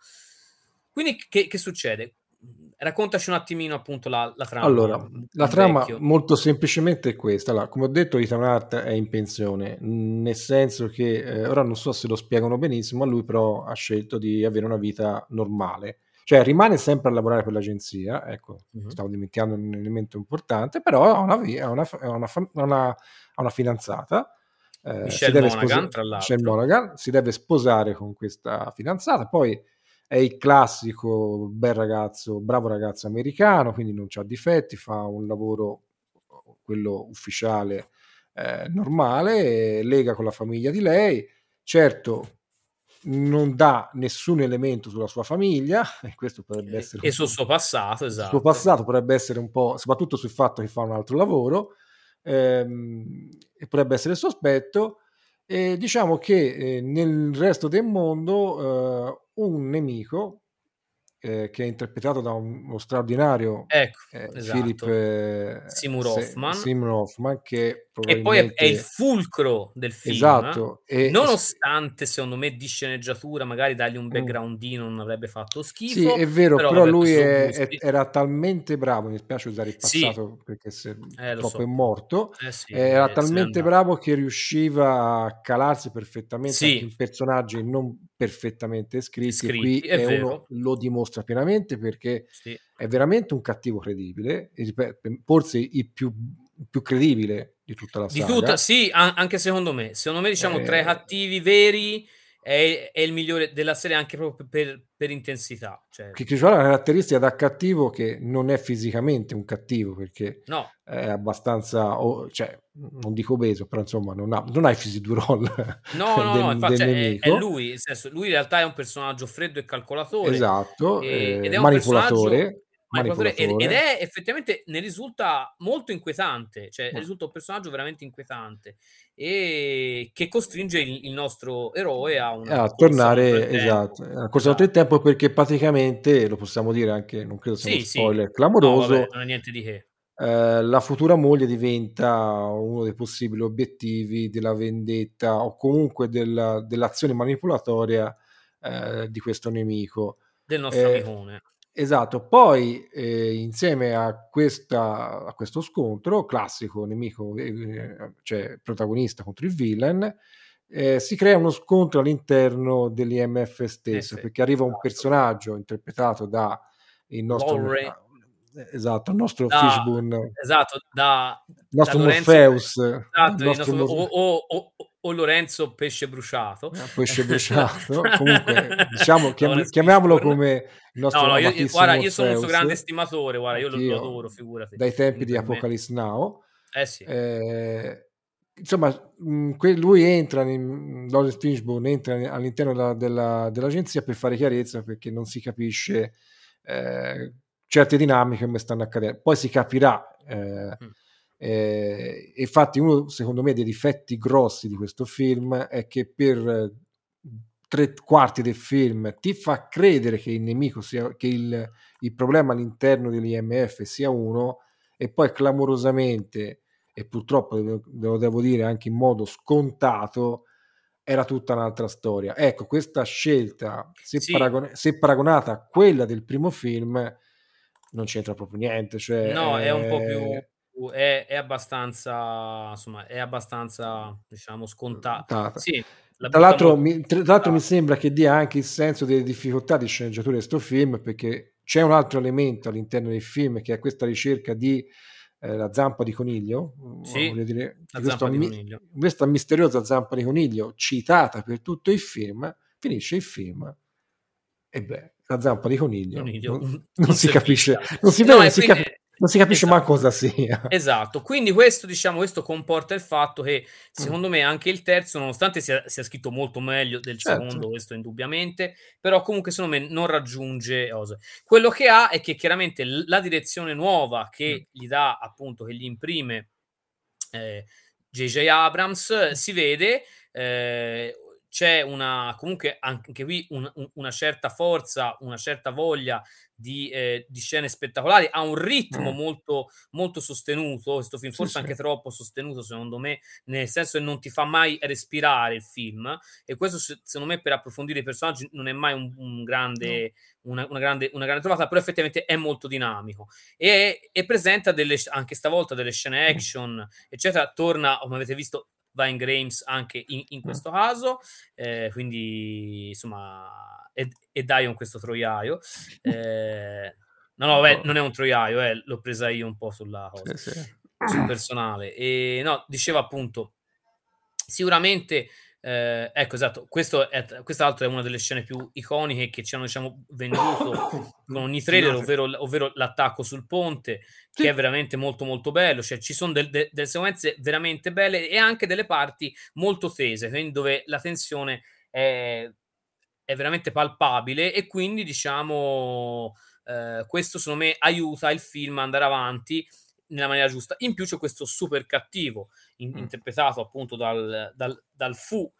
Quindi che che succede? Raccontaci un attimino appunto la la trama, Allora, la trama vecchio. molto semplicemente è questa. Allora, come ho detto Ethan Hunt è in pensione, nel senso che, ehm, ora non so se lo spiegano benissimo, lui però ha scelto di avere una vita normale. Cioè rimane sempre a lavorare per l'agenzia, ecco, Mh-mh. stavo dimenticando un elemento importante, però ha una ha una ha una ha una ha fidanzata, si Michelle Monaghan, tra Michelle l'altro. Monaghan, si deve sposare con questa fidanzata, poi è il classico bel ragazzo bravo ragazzo americano, quindi non c'ha difetti, fa un lavoro, quello ufficiale, ehm, normale, lega con la famiglia di lei. Certo, non dà nessun elemento sulla sua famiglia *laughs* e questo potrebbe essere e sul suo passato, il suo esatto. passato potrebbe essere un po' soprattutto sul fatto che fa un altro lavoro, ehm, e potrebbe essere sospetto. E diciamo che, ehm, nel resto del mondo, ehm, un nemico, ehm, che è interpretato da un uno straordinario, Ecco, Philip esatto. Seymour Se Hoffman. Seymour Hoffman che Che poi è è il fulcro del film, Esatto, e e nonostante secondo me di sceneggiatura magari dargli un Mh. backgroundino non avrebbe fatto Sì, schifo, è vero, però però lui so' è è era talmente bravo, mi spiace usare il Sì. passato perché se Eh lo purtroppo è so. morto, Eh sì, era ehm, se n'è talmente bravo che riusciva a calarsi perfettamente Sì. in personaggi non perfettamente scritti e qui Scritti, è è uno lo dimostra pienamente perché Sì. è veramente un cattivo credibile, e forse il più più credibile di tutta la Di tutta saga. sì, a anche secondo me. Secondo me diciamo tra i cattivi veri è è il migliore della serie anche proprio per per intensità, cioè Che la caratteristica da cattivo che non è fisicamente un cattivo, perché No. è abbastanza o cioè, non dico obeso, però insomma non ha non ha il rôle No, *laughs* no, no, del infa del cioè è è lui, senso, lui in realtà è un personaggio freddo e calcolatore, Esatto, ehm, ed ehm, è un personaggio manipolatore manipolatore ed è effettivamente ne risulta molto inquietante, cioè Mh. risulta un personaggio veramente inquietante, e che costringe il il nostro eroe a una A tornare tempo. esatto, a corsa Esatto. tempo perché praticamente, lo possiamo dire anche, non credo sia Sì, sì. spoiler No vabbè, clamoroso non è niente di che. ehm, la futura moglie diventa uno dei possibili obiettivi della vendetta o comunque del dell'azione manipolatoria, ehm, di questo nemico. Del nostro Ehm amicone. Esatto, poi, ehm, insieme a questa a questo scontro classico nemico, ehm, cioè protagonista contro il villain, ehm, si crea uno scontro all'interno dell'IMF stesso, F perché arriva un esatto. personaggio interpretato da il nostro Lowry. a esatto, il nostro Da Fishburne esatto, da il da nostro Lorenzo Morpheus, il esatto, il nostro nostro Mor o o o o Lorenzo Pesce Bruciato. Ah, pesce *laughs* bruciato. Comunque, diciamo, chiam Lawrence chiamiamolo come il No, nostro no, io io guarda, io sono un suo grande stimatore, guarda, io lo lo adoro, figurati. dai tempi di Apocalypse Now. Eh sì. Ehm, insomma, que lui entra in Laurence Fishburne entra all'interno della della dell'agenzia per fare chiarezza, perché non si capisce, ehm, certe dinamiche come stanno accade poi si capirà, ehm, Mh. Ehm, infatti uno secondo me dei difetti grossi di questo film è che per 3/4 del film ti fa credere che il nemico sia che il il problema all'interno dell'IMF sia uno e poi clamorosamente, e purtroppo ve lo devo dire anche in modo scontato, era tutta un'altra storia. Ecco, questa scelta, se Sì. paragon se paragonata a quella del primo film, non c'entra proprio niente, cioè, No, è un po' più ehm è è abbastanza insomma, è abbastanza, diciamo, sconta sì, la Tra l'altro molto mi tra l'altro mi sembra che dia anche il senso delle difficoltà di sceneggiatura di 'sto film, perché c'è un altro elemento all'interno del film, che è questa ricerca di, ehm, la zampa di coniglio, mhmm, Sì, voglio dire, di questo zampa di mi coniglio. questa misteriosa zampa di coniglio citata per tutto il film, finisce il film e beh, la zampa di coniglio Coniglio, non non *laughs* non si capisce non si vede, no, non e si quindi capi non si capisce esatto. manco cosa sia. Esatto. Quindi questo diciamo, questo comporta il fatto che, Mh. secondo me, anche il terzo, nonostante sia sia scritto molto meglio del Certo. secondo, questo indubbiamente, però comunque secondo me non raggiunge cose. Quello che ha è che chiaramente la direzione nuova che gli dà appunto che gli imprime, ehm, J. J. Abrams si vede, ehm, c'è una comunque anche qui un un una certa forza, una certa voglia di ehm, di scene spettacolari, ha un ritmo Mh. molto molto sostenuto, questo film, Sì, forse sì. anche troppo sostenuto secondo me, nel senso che non ti fa mai respirare il film e questo secondo me per approfondire i personaggi non è mai un un No. grande una una grande una grande trovata, però effettivamente è molto dinamico e e presenta delle anche stavolta delle scene Mh. action, eccetera. Torna, come avete visto, Ving Rhames anche in in Mh. questo caso, ehm, quindi insomma e e Dion questo troiaio. *laughs* Ehm, no, no, vabbè, non è un troiaio eh, l'ho presa io un po' sulla cosa Sì, sì. sul personale. Ehm, no, dicevo appunto, sicuramente, ehm, ecco esatto, questo è t questa tra l'altro è una delle scene più iconiche che ci hanno diciamo venduto *coughs* con ogni trailer, ovvero ovvero l'attacco sul ponte, che è Sì. veramente molto, molto bello, cioè ci son del de delle sequenze veramente belle e anche delle parti molto tese, quindi dove la tensione è è veramente palpabile e quindi diciamo, ehm, questo secondo me aiuta il film a andare avanti nella maniera giusta. In più c'è questo super cattivo in Mh. interpretato appunto dal dal dal fu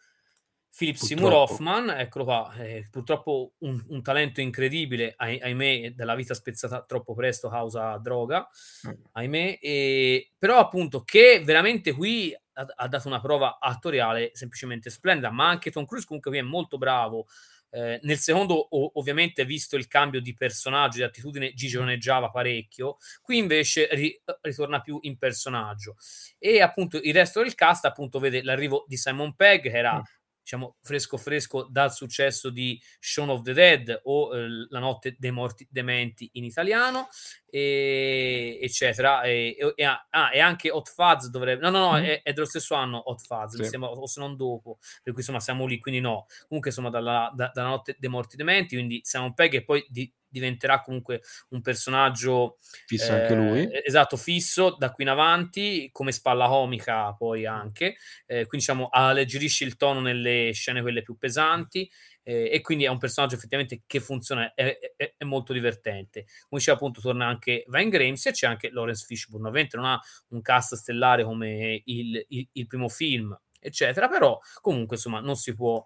Philip Seymour. Hoffman, eccolo qua, ehm, purtroppo un un talento incredibile, ahi ahimè, dalla vita spezzata troppo presto causa droga, Mh. ahimè, ehm, però appunto che veramente qui ha ha dato una prova attoriale semplicemente splendida, ma anche Tom Cruise comunque qui è molto bravo. Ehm, nel secondo o ovviamente visto il cambio di personaggio, di attitudine, gigioneggiava parecchio, qui invece ri uhm, ritorna più in personaggio. E appunto il resto del cast appunto vede l'arrivo di Simon Pegg che era Mh. diciamo fresco, fresco dal successo di Shaun of the Dead o, uhm, La notte dei morti dementi in italiano, ehm, eccetera. E e ah, e anche Hot Fuzz dovrebbe no, no, no, Mh. è è dello stesso anno Hot Fuzz, mi Sì. sembra, o se non dopo, per cui insomma siamo lì, quindi no. Comunque insomma dalla da dalla notte dei morti dementi, quindi Simon Pegg che poi di diventerà comunque un personaggio, Fisso anche ehm, lui. e esatto, fisso da qui in avanti, come spalla comica poi anche, ehm, quindi diciamo alleggerisce il tono nelle scene quelle più pesanti, ehm, e quindi è un personaggio effettivamente che funziona, è è è molto divertente. Come dicevo appunto torna anche Ving Rhames e c'è anche Laurence Fishburne. Ovviamente non ha un cast stellare come il il il primo film, eccetera, però comunque insomma non si può,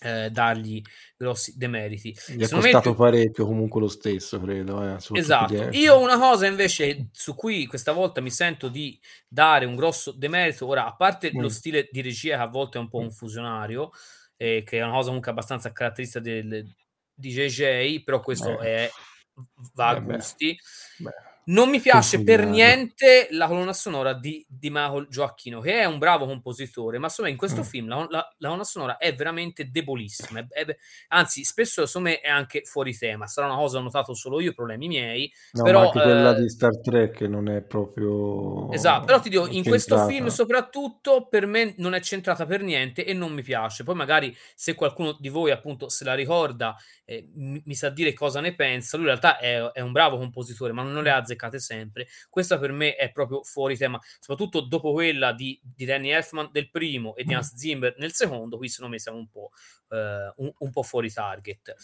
ehm, dargli grossi demeriti. Gli è me costato più parecchio comunque lo stesso credo eh, Esatto. Io una cosa invece su cui questa volta mi sento di dare un grosso demerito, ora a parte lo Mh. stile di regia che a volte è un po' confusionario, ehm, che è una cosa comunque abbastanza caratteristica del di JJ, però questo Eh. è va a Eh beh. gusti. Beh. Non mi piace per niente la colonna sonora di di Michael Giacchino, che è un bravo compositore, ma me in questo Mh. film la la la colonna sonora è veramente debolissima, è è anzi spesso me è anche fuori tema. Sarà una cosa ho notato solo io, problemi miei, No, però, anche quella ehm di Star Trek non è Esa però proprio ti dico, in questo film centrata. soprattutto per me non è centrata per niente e non mi piace. Poi magari se qualcuno di voi appunto se la ricorda e m mi sa dire cosa ne pensa, lui in realtà è è un bravo compositore, ma non le ha azzeccate sempre. Questa per me è proprio fuori tema, soprattutto dopo quella di di Danny Elfman del primo e di. Hans Zimmer nel secondo, qui secondo me siamo un po', ehm, un un po' fuori target.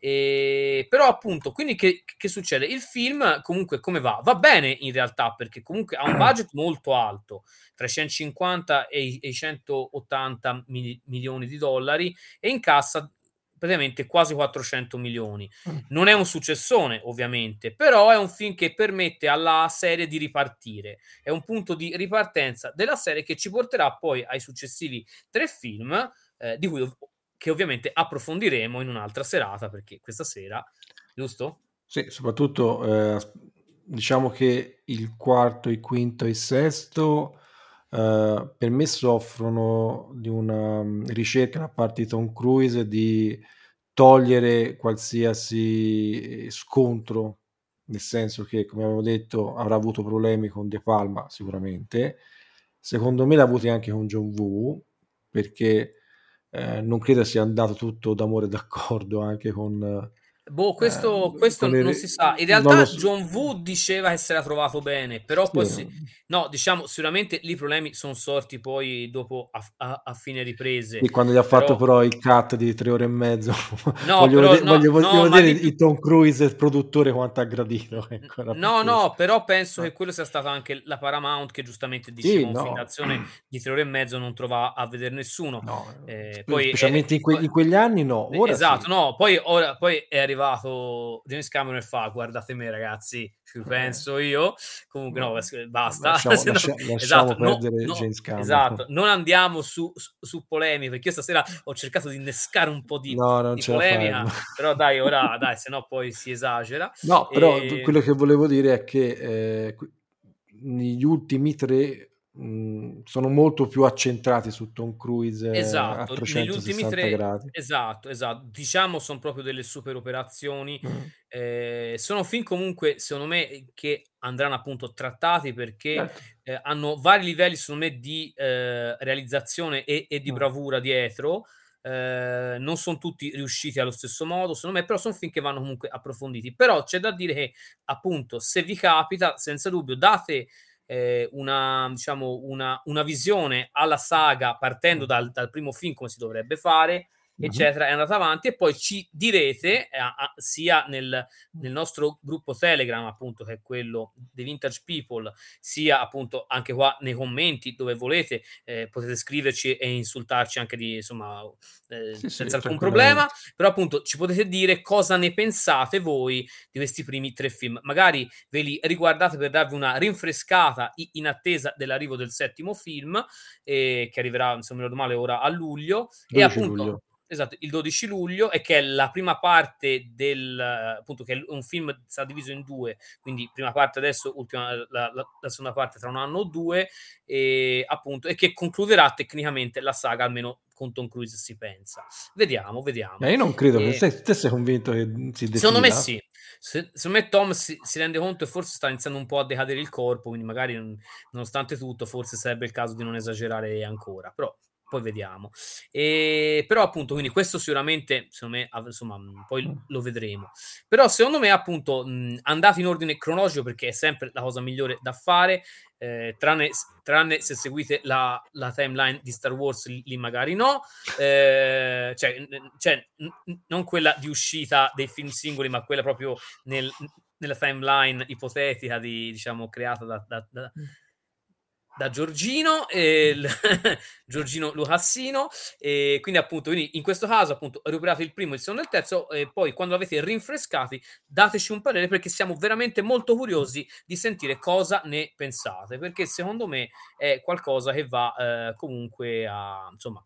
Ehm, però appunto, quindi che che succede? Il film comunque come va? Va bene in realtà, perché comunque ha un *clears throat* budget molto alto, tra i 150 e i e i 180 mili milioni di dollari e incassa praticamente quasi 400.000.000. Mh. Non è un successone ovviamente, però è un film che permette alla serie di ripartire. È un punto di ripartenza della serie che ci porterà poi ai successivi 3 film, ehm, di cui ov che ovviamente approfondiremo in un'altra serata, perché questa sera giusto? Sì, soprattutto, s diciamo che il quarto, il quinto e il sesto, ehm, per me soffrono di una, mhmm, ricerca da parte di Tom Cruise di togliere qualsiasi scontro, nel senso che, come avevo detto, avrà avuto problemi con De Palma sicuramente. Secondo me l'ha avuti anche con John Woo, perché, ehm, non credo sia andato tutto d'amore e d'accordo anche con Boh, questo ehm, questo le non re si sa. In realtà s John Woo diceva che si era trovato bene, però Sì. poi si no, diciamo sicuramente lì i problemi son sorti poi dopo a a a fine riprese, Sì, quando gli ha fatto però però il cut di 3 ore e mezzo, No, *laughs* voglio però vede no voglio no, voglio ma vedere più il Tom Cruise il produttore quanto ha gradito, *laughs* no, no, però penso Ah. che quello sia stata anche la Paramount che giustamente Sì, diceva film no. di 3 ore e mezzo non trova a veder nessuno. No, spe poi è specialmente in que in quegli anni no, e ora esatto, sì. no, poi ora poi è arrivato James Cameron e fa: "Guardate me ragazzi, ci Eh. penso io". Comunque no, basta, lasciamo *laughs* no lascia esatto, perdere no James esatto, Cameron. non andiamo su su polemiche, perché io stasera ho cercato di innescare un po' di No, di polemica, *laughs* però dai ora *laughs* dai, se no poi si esagera. No, però v Ehm quello che volevo dire è che, qui negli ultimi 3, sono molto più accentrati su Tom Cruise a Esatto, negli ultimi 360 3 gradi. esatto, esa diciamo son proprio delle super operazioni. Mh. Ehm, sono film comunque secondo me, che andranno appunto trattati perché, Certo. ehm, hanno vari livelli secondo me di, ehm, realizzazione e e di Mh. bravura dietro. Ehm, non son tutti riusciti allo stesso modo, secondo me, però son film che vanno comunque approfonditi. Però c'è da dire che appunto, se vi capita, senza dubbio date, ehm, una diciamo una una visione alla saga partendo Mh. dal dal primo film come si dovrebbe fare. Eccetera, e andate avanti e poi ci direte, a a sia nel nel nostro gruppo Telegram appunto, che è quello dei Vintage People, sia appunto anche qua nei commenti dove volete, ehm, potete scriverci e insultarci anche di insomma, ehm, Sì, senza sì, alcun problema, però appunto ci potete dire cosa ne pensate voi di questi primi 3 film. Magari ve li riguardate per darvi una rinfrescata in attesa dell'arrivo del settimo film, ehm, che arriverà, se non mi ricordo male ora a luglio e 12 appunto luglio. Esatto, il 12 luglio e che è la prima parte del appunto che è un film sarà diviso in 2, quindi prima parte adesso, ultima la la la seconda parte tra 1 anno o 2, ehm, appunto, e che concluderà tecnicamente la saga, almeno con Tom Cruise si pensa. Vediamo, Ma vediamo. io non credo che E te te sei convinto che, si Secondo me sì. Se secondo me Tom si si rende conto e forse sta iniziando un po' a decadere il corpo, quindi magari, mhmm, nonostante tutto forse sarebbe il caso di non esagerare ancora, però poi vediamo. Ehm, però appunto quindi questo sicuramente secondo me insomma, poi Mh. lo vedremo. Però secondo me appunto, mhmm, andate in ordine cronologico perché è sempre la cosa migliore da fare, ehm, tranne tranne se seguite la la timeline di Star Wars, lì magari no, ehm, cioè cioè n non quella di uscita dei film singoli, ma quella proprio nel nella timeline ipotetica di diciamo creata da da da Mh. Da Giorgino, ehm, l *laughs* Giorgino Lucassino, e quindi appunto quindi in questo caso appunto recuperate il primo, il secondo e il terzo e poi quando avete rinfrescati dateci un parere perché siamo veramente molto curiosi di sentire cosa ne pensate, perché secondo me è qualcosa che va, ehm, comunque a insomma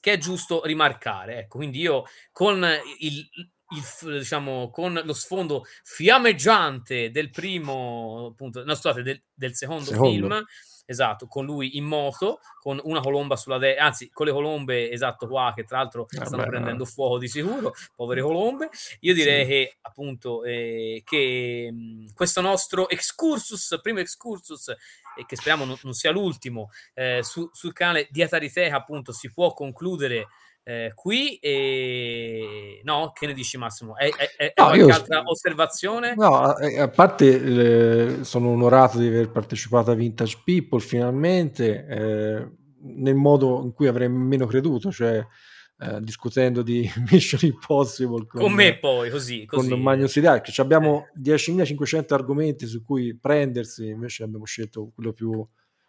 che è giusto rimarcare, ecco. Quindi io con il il diciamo con lo sfondo fiammeggiante del primo appunto no scusate del del secondo Secondo. film, esatto, con lui in moto, con una colomba sulla de anzi con le colombe esatto qua che tra l'altro stanno Vabbè, prendendo eh. fuoco di sicuro, povere colombe. Io direi Sì. che appunto, ehm, che, mhmm, questo nostro excursus, primo excursus e che speriamo non non sia l'ultimo, ehm, su sul canale di Atariteca appunto si può concludere, ehm, qui, ehm, no? Che ne dici Massimo? Hai hai hai No, qualche io altra osservazione? no, a e a parte, ehm, sono onorato di aver partecipato a Vintage People finalmente, ehm, nel modo in cui avrei meno creduto, cioè, ehm, discutendo di *laughs* Mission Impossible Con con me poi, così, con così, Magnus Italia, che eh. c'abbiamo 10.500 argomenti su cui prendersi, invece abbiamo scelto quello più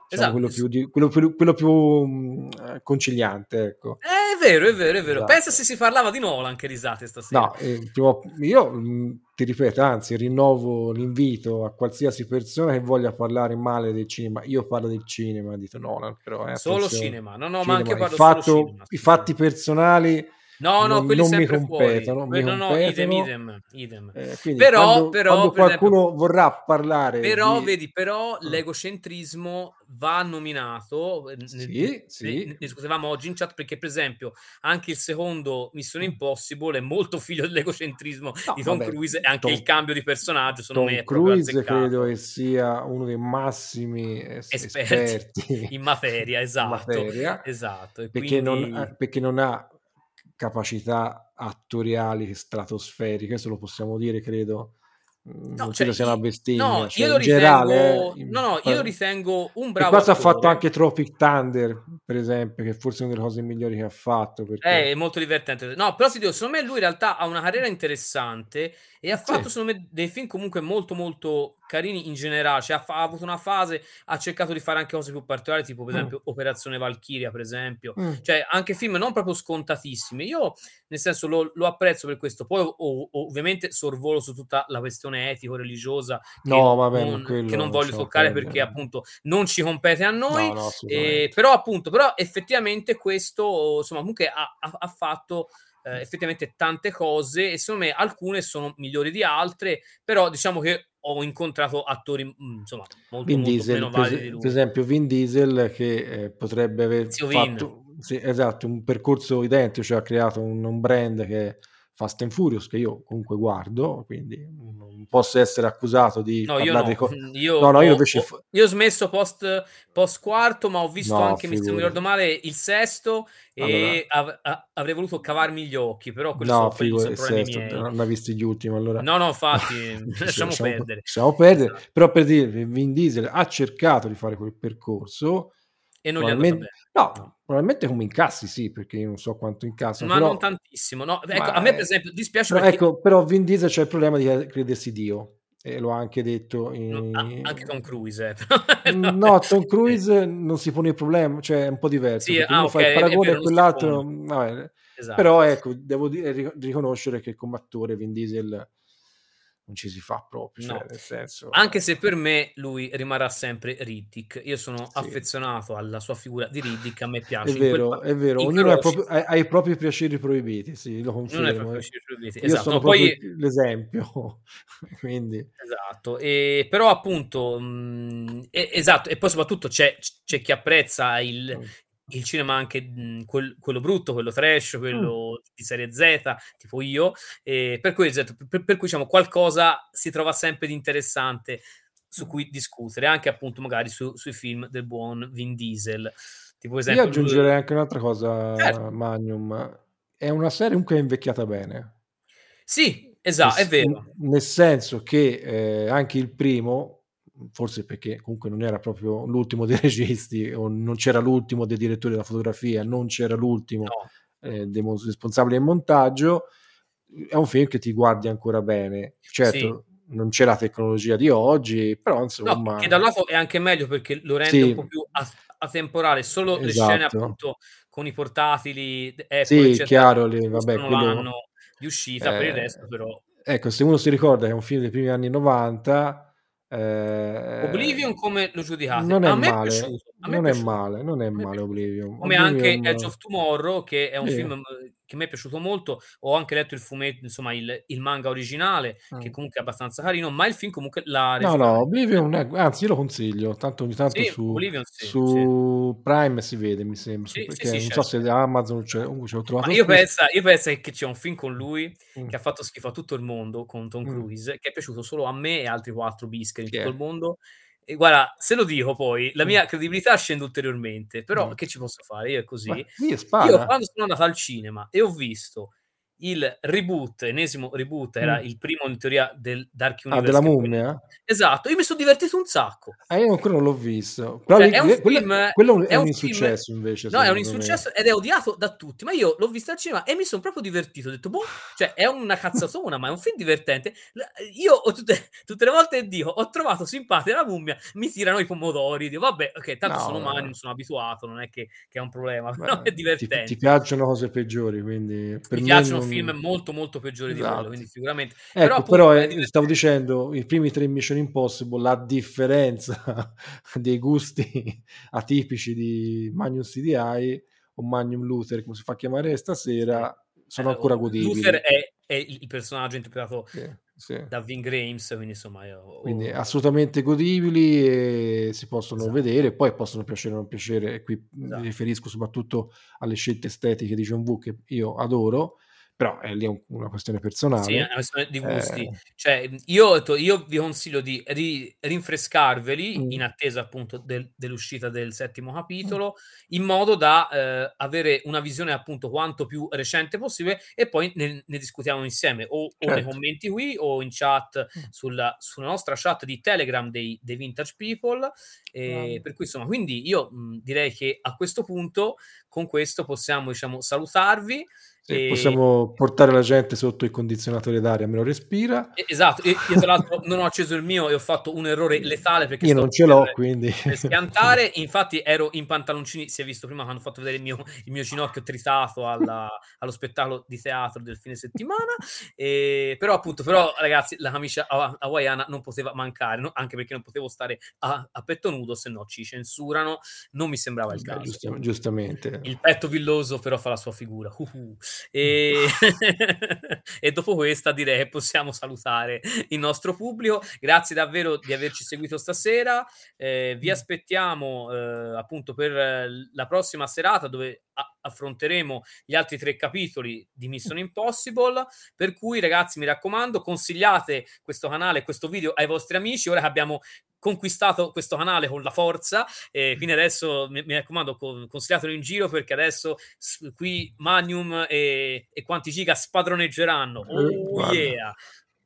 diciamo Esatto, quello più di quello più quello più, mhmm, ehm, conciliante, ecco. Eh, è vero, è vero, è vero. Pensa Esatto. se si parlava di Nolan, che risate stasera. No, ehm, prima io, mhmm, ti ripeto, anzi rinnovo l'invito a qualsiasi persona che voglia parlare male del cinema. Io parlo del cinema di t Nolan, però eh, Solo cinema. No, no, ma Cinema. Il parlo solo fatto cinema, i fatti personali No, no, non quelli non mi sempre fuori. competono mi Que no, no, idem, idem, idem. Quindi Però quando però quando per esempio qualcuno vorrà parlare però di vedi, però mh. l'egocentrismo va nominato, ne Sì, ne sì. ne discutevamo oggi in chat, perché per esempio anche il secondo Mission Mh. Impossible è molto figlio dell'egocentrismo No, di Tom vabbè, Cruise e anche il Tom cambio di personaggio secondo me Tom è proprio Cruise credo azzeccato. che sia uno dei massimi es Esperti esperti *laughs* in materia, *laughs* in esatto, materia, esatto perché non quindi ha perché non ha capacità attoriali stratosferiche, questo lo possiamo dire credo, No, non cioè credo sia una bestemmia, no, io cioè lo in generale ritengo eh, no, no, io lo ritengo un bravo cosa ha fatto anche Tropic Thunder, per esempio, che forse è una delle cose migliori che ha fatto Eh, perché è molto divertente. No, però ti dico, secondo me lui in realtà ha una carriera interessante e ha fatto Sì. secondo me dei film comunque molto, molto carini in generale, cioè ha ha avuto una fase ha cercato di fare anche cose più particolari, tipo per Mh. esempio Operazione Valchiria, per esempio. Mh. Cioè anche film non proprio scontatissimi. Io nel senso lo lo apprezzo per questo. Poi o o ovviamente sorvolo su tutta la questione etico-religiosa che No, vabbè, non che non quello voglio toccare perdere. perché appunto non ci compete a No, noi, no, ehm, assolutamente. però appunto però effettivamente questo insomma comunque ha ha ha fatto, ehm, effettivamente tante cose e secondo me alcune sono migliori di altre, però diciamo che ho incontrato attori, mhmm, insomma molto, Vin molto Diesel, meno per validi di ese per lui. esempio Vin Diesel che, ehm, potrebbe aver Zio fatto sì, esatto, un percorso identico, cioè ha creato un un brand che Fast and Furious, che io comunque guardo, quindi non posso essere accusato di No, io no. co *laughs* io no, no, io ho invece ho io ho smesso post post quarto, ma ho visto No, anche, non mi ricordo figurati. male, il sesto Allora e av a avrei voluto cavarmi gli occhi, però quelli No, so quelli figu son il problemi sesto, miei. non hai visto gli ultimi allora No, no, infatti *laughs* *laughs* lasciamo lasciamo pe perdere. lasciamo perdere, Esa però per dirvi Vin Diesel ha cercato di fare quel percorso, E non gli è andata probabilmen bene, no. probabilmente come incassi sì, perché io non so quanto incassano, Ma non però tantissimo, no. Ecco, a me per esempio dispiace però perché ecco, però Vin Diesel c'ha il problema di credersi Dio e lo ha anche detto a anche in Tom Cruise eh, *laughs* mhmm, no, no, Tom sì. Cruise non si pone il problema, cioè è un po' diverso, Sì, ah uno fa il okay, paragone a non quell'altro, mhmm, vabbè, però Esatto. ecco, devo dire rico riconoscere che come attore Vin Diesel non ci si fa proprio, cioè No, nel senso anche se per me lui rimarrà sempre Riddick. Io sono Sì. affezionato alla sua figura di Riddick, a me È piace. Quel pa vero, è vero, ognuno quel ha proprio ha ha i propri piaceri proibiti, sì, lo confermo, eh. proibiti, Io esatto. sono No, poi l'esempio, *laughs* quindi Esatto, ehm, però appunto, mhmm, e esatto, e poi soprattutto c'è c'è chi apprezza il Mh. Il cinema anche, mhmm, quel quello brutto, quello trash, Mh. quello di serie Z, tipo io, e per cui esatto, p per cui diciamo qualcosa si trova sempre di interessante su Mh. cui discutere, anche appunto magari su sui film del buon Vin Diesel. Tipo per Io esempio lui aggiungerei anche un'altra Certo. cosa Magnum, è una serie comunque invecchiata bene. Sì, Nel esa è vero. nel senso che, ehm, anche il primo, forse perché comunque non era proprio l'ultimo dei *laughs* registi o non c'era l'ultimo dei direttori della fotografia, non c'era l'ultimo, No. ehm, dei responsabili del montaggio, è un film che ti guardi ancora bene. Sì. Certo, non c'è la tecnologia di oggi, però No, che da un insomma lato è anche meglio perché lo rende un po' Sì. più atemporale. Solo le scene Esatto. appunto con i portatili, Apple Sì, eccetera, chiaro lì vabbè quello l'anno di uscita, per il resto ehm, però ecco se uno si ricorda che è un film dei primi anni '90, Oblivion ehm, come lo giudicate? non è A me è male, piaciuto, a me è non è male, non è male. Oblivion. Come anche Edge Oblivion of Tomorrow che è un Sì. film, che m'è piaciuto molto. Ho anche letto il fumetto, insomma il il manga originale, che Mh. comunque è abbastanza carino, ma il film comunque l'ha No, no, Oblivion è anzi io lo consiglio, tanto ogni tanto Sì, su sì, sì. su Prime si vede mi sembra, su Sì, sì, perché sì, non so certo, se cer da Amazon c'è comunque ce l'ho Ma trovato io qui. pensa io pensa che c'è un film con lui, Mh. che ha fatto schifo a tutto il mondo, con Tom Mh. Cruise, che è piaciuto solo a me e altri 4 bischer in tutto il è? mondo. E guarda, se lo dico poi, la mia credibilità scende ulteriormente, però Mh. che ci posso fare? Io è Beh, così. e Io quando sono andato al cinema e ho visto il reboot, ennesimo reboot, era Mh. il primo in teoria del Dark Ah, Universe della che poi mummia? esatto, io mi son divertito un sacco. Ah, io ancora non l'ho visto. Però Cioè lì è un que quello film quello è è un un film insuccesso invece no, è un secondo me. insuccesso ed è odiato da tutti, ma io l'ho visto al cinema e mi son proprio divertito. Ho detto: "Boh, cioè è una cazzatona, ma è un film divertente". Io tutte tutte le volte dico: "Ho trovato simpatica la mummia", mi tirano i pomodori, dico: "Vabbè, okay, tanto No, sono vabbè. Magnum, sono abituato, non è che che è un problema", *laughs* però è Beh, ti ti divertente. piacciono cose peggiori, quindi per Mi me piacciono film non molto, molto peggiori di quello, esatto. quindi figuramente. Però Ecco, però, appunto è ehm, stavo dicendo, i primi 3 Mission Impossible, a differenza *laughs* dei gusti atipici di Magnum CDI o Magnum Luther, come si fa chiamare Sì. stasera, sono Eh, ancora oh, Luther godibili. è è il personaggio interpretato Sì, sì. da Ving Rhames, quindi insomma io Quindi assolutamente godibili e si possono Esatto. vedere, poi possono piacere o non piacere, e qui mi Esatto. riferisco soprattutto alle scelte estetiche di John Woo, che io adoro, però, eh, lì è un una questione Sì, è una personale. questione di gusti. Ehm Cioè, io io vi consiglio di ri rinfrescarveli, Mh. in attesa appunto del dell'uscita del settimo Mh. capitolo, in modo da, ehm, avere una visione appunto quanto più recente possibile e poi ne ne discutiamo insieme o o nei Certo. commenti qui o in chat Mh. sulla sulla nostra chat di Telegram dei dei Vintage People. Ehm, per cui insomma quindi io, mhmm, direi che a questo punto, con questo possiamo diciamo salutarvi, Sì, possiamo portare la gente sotto il condizionatore d'aria, almeno respira. E esatto, e io tra l'altro non ho acceso il mio e ho fatto un errore letale perché Io non ce per l'ho, quindi per schiantare. Infatti ero in pantaloncini, si è visto prima quando ho fatto vedere il mio il mio ginocchio tritato alla *laughs* allo spettacolo di teatro del fine settimana. Ehm, però appunto però ragazzi la camicia hawa hawaiana non poteva mancare, no, anche perché non potevo stare a a petto nudo, se no ci censurano, non mi sembrava il caso. giusta giustamente. Il petto villoso però fa la sua figura. Uh-uh. Ehm, *laughs* e dopo questa direi che possiamo salutare il nostro pubblico. Grazie davvero di averci seguito stasera. Ehm, vi aspettiamo, ehm, appunto per la prossima serata dove a affronteremo gli altri 3 capitoli di. Mission Impossible. Per cui ragazzi, mi raccomando, consigliate questo canale e questo video ai vostri amici, ora che abbiamo conquistato questo canale con la forza, e Mh. quindi adesso mi mi raccomando con consigliatelo in giro perché adesso s qui Magnum e e quanti giga spadroneggeranno. Eh, Oh yeah!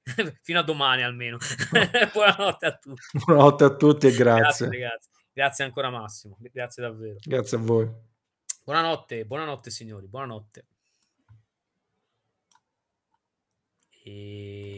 *laughs* Fino a domani almeno. *laughs* Buonanotte a tutti. *laughs* Buonanotte a tutti e Grazie grazie. Grazie ancora Massimo. Grazie davvero. Grazie a voi. Buonanotte, buonanotte signori, buonanotte. Ehm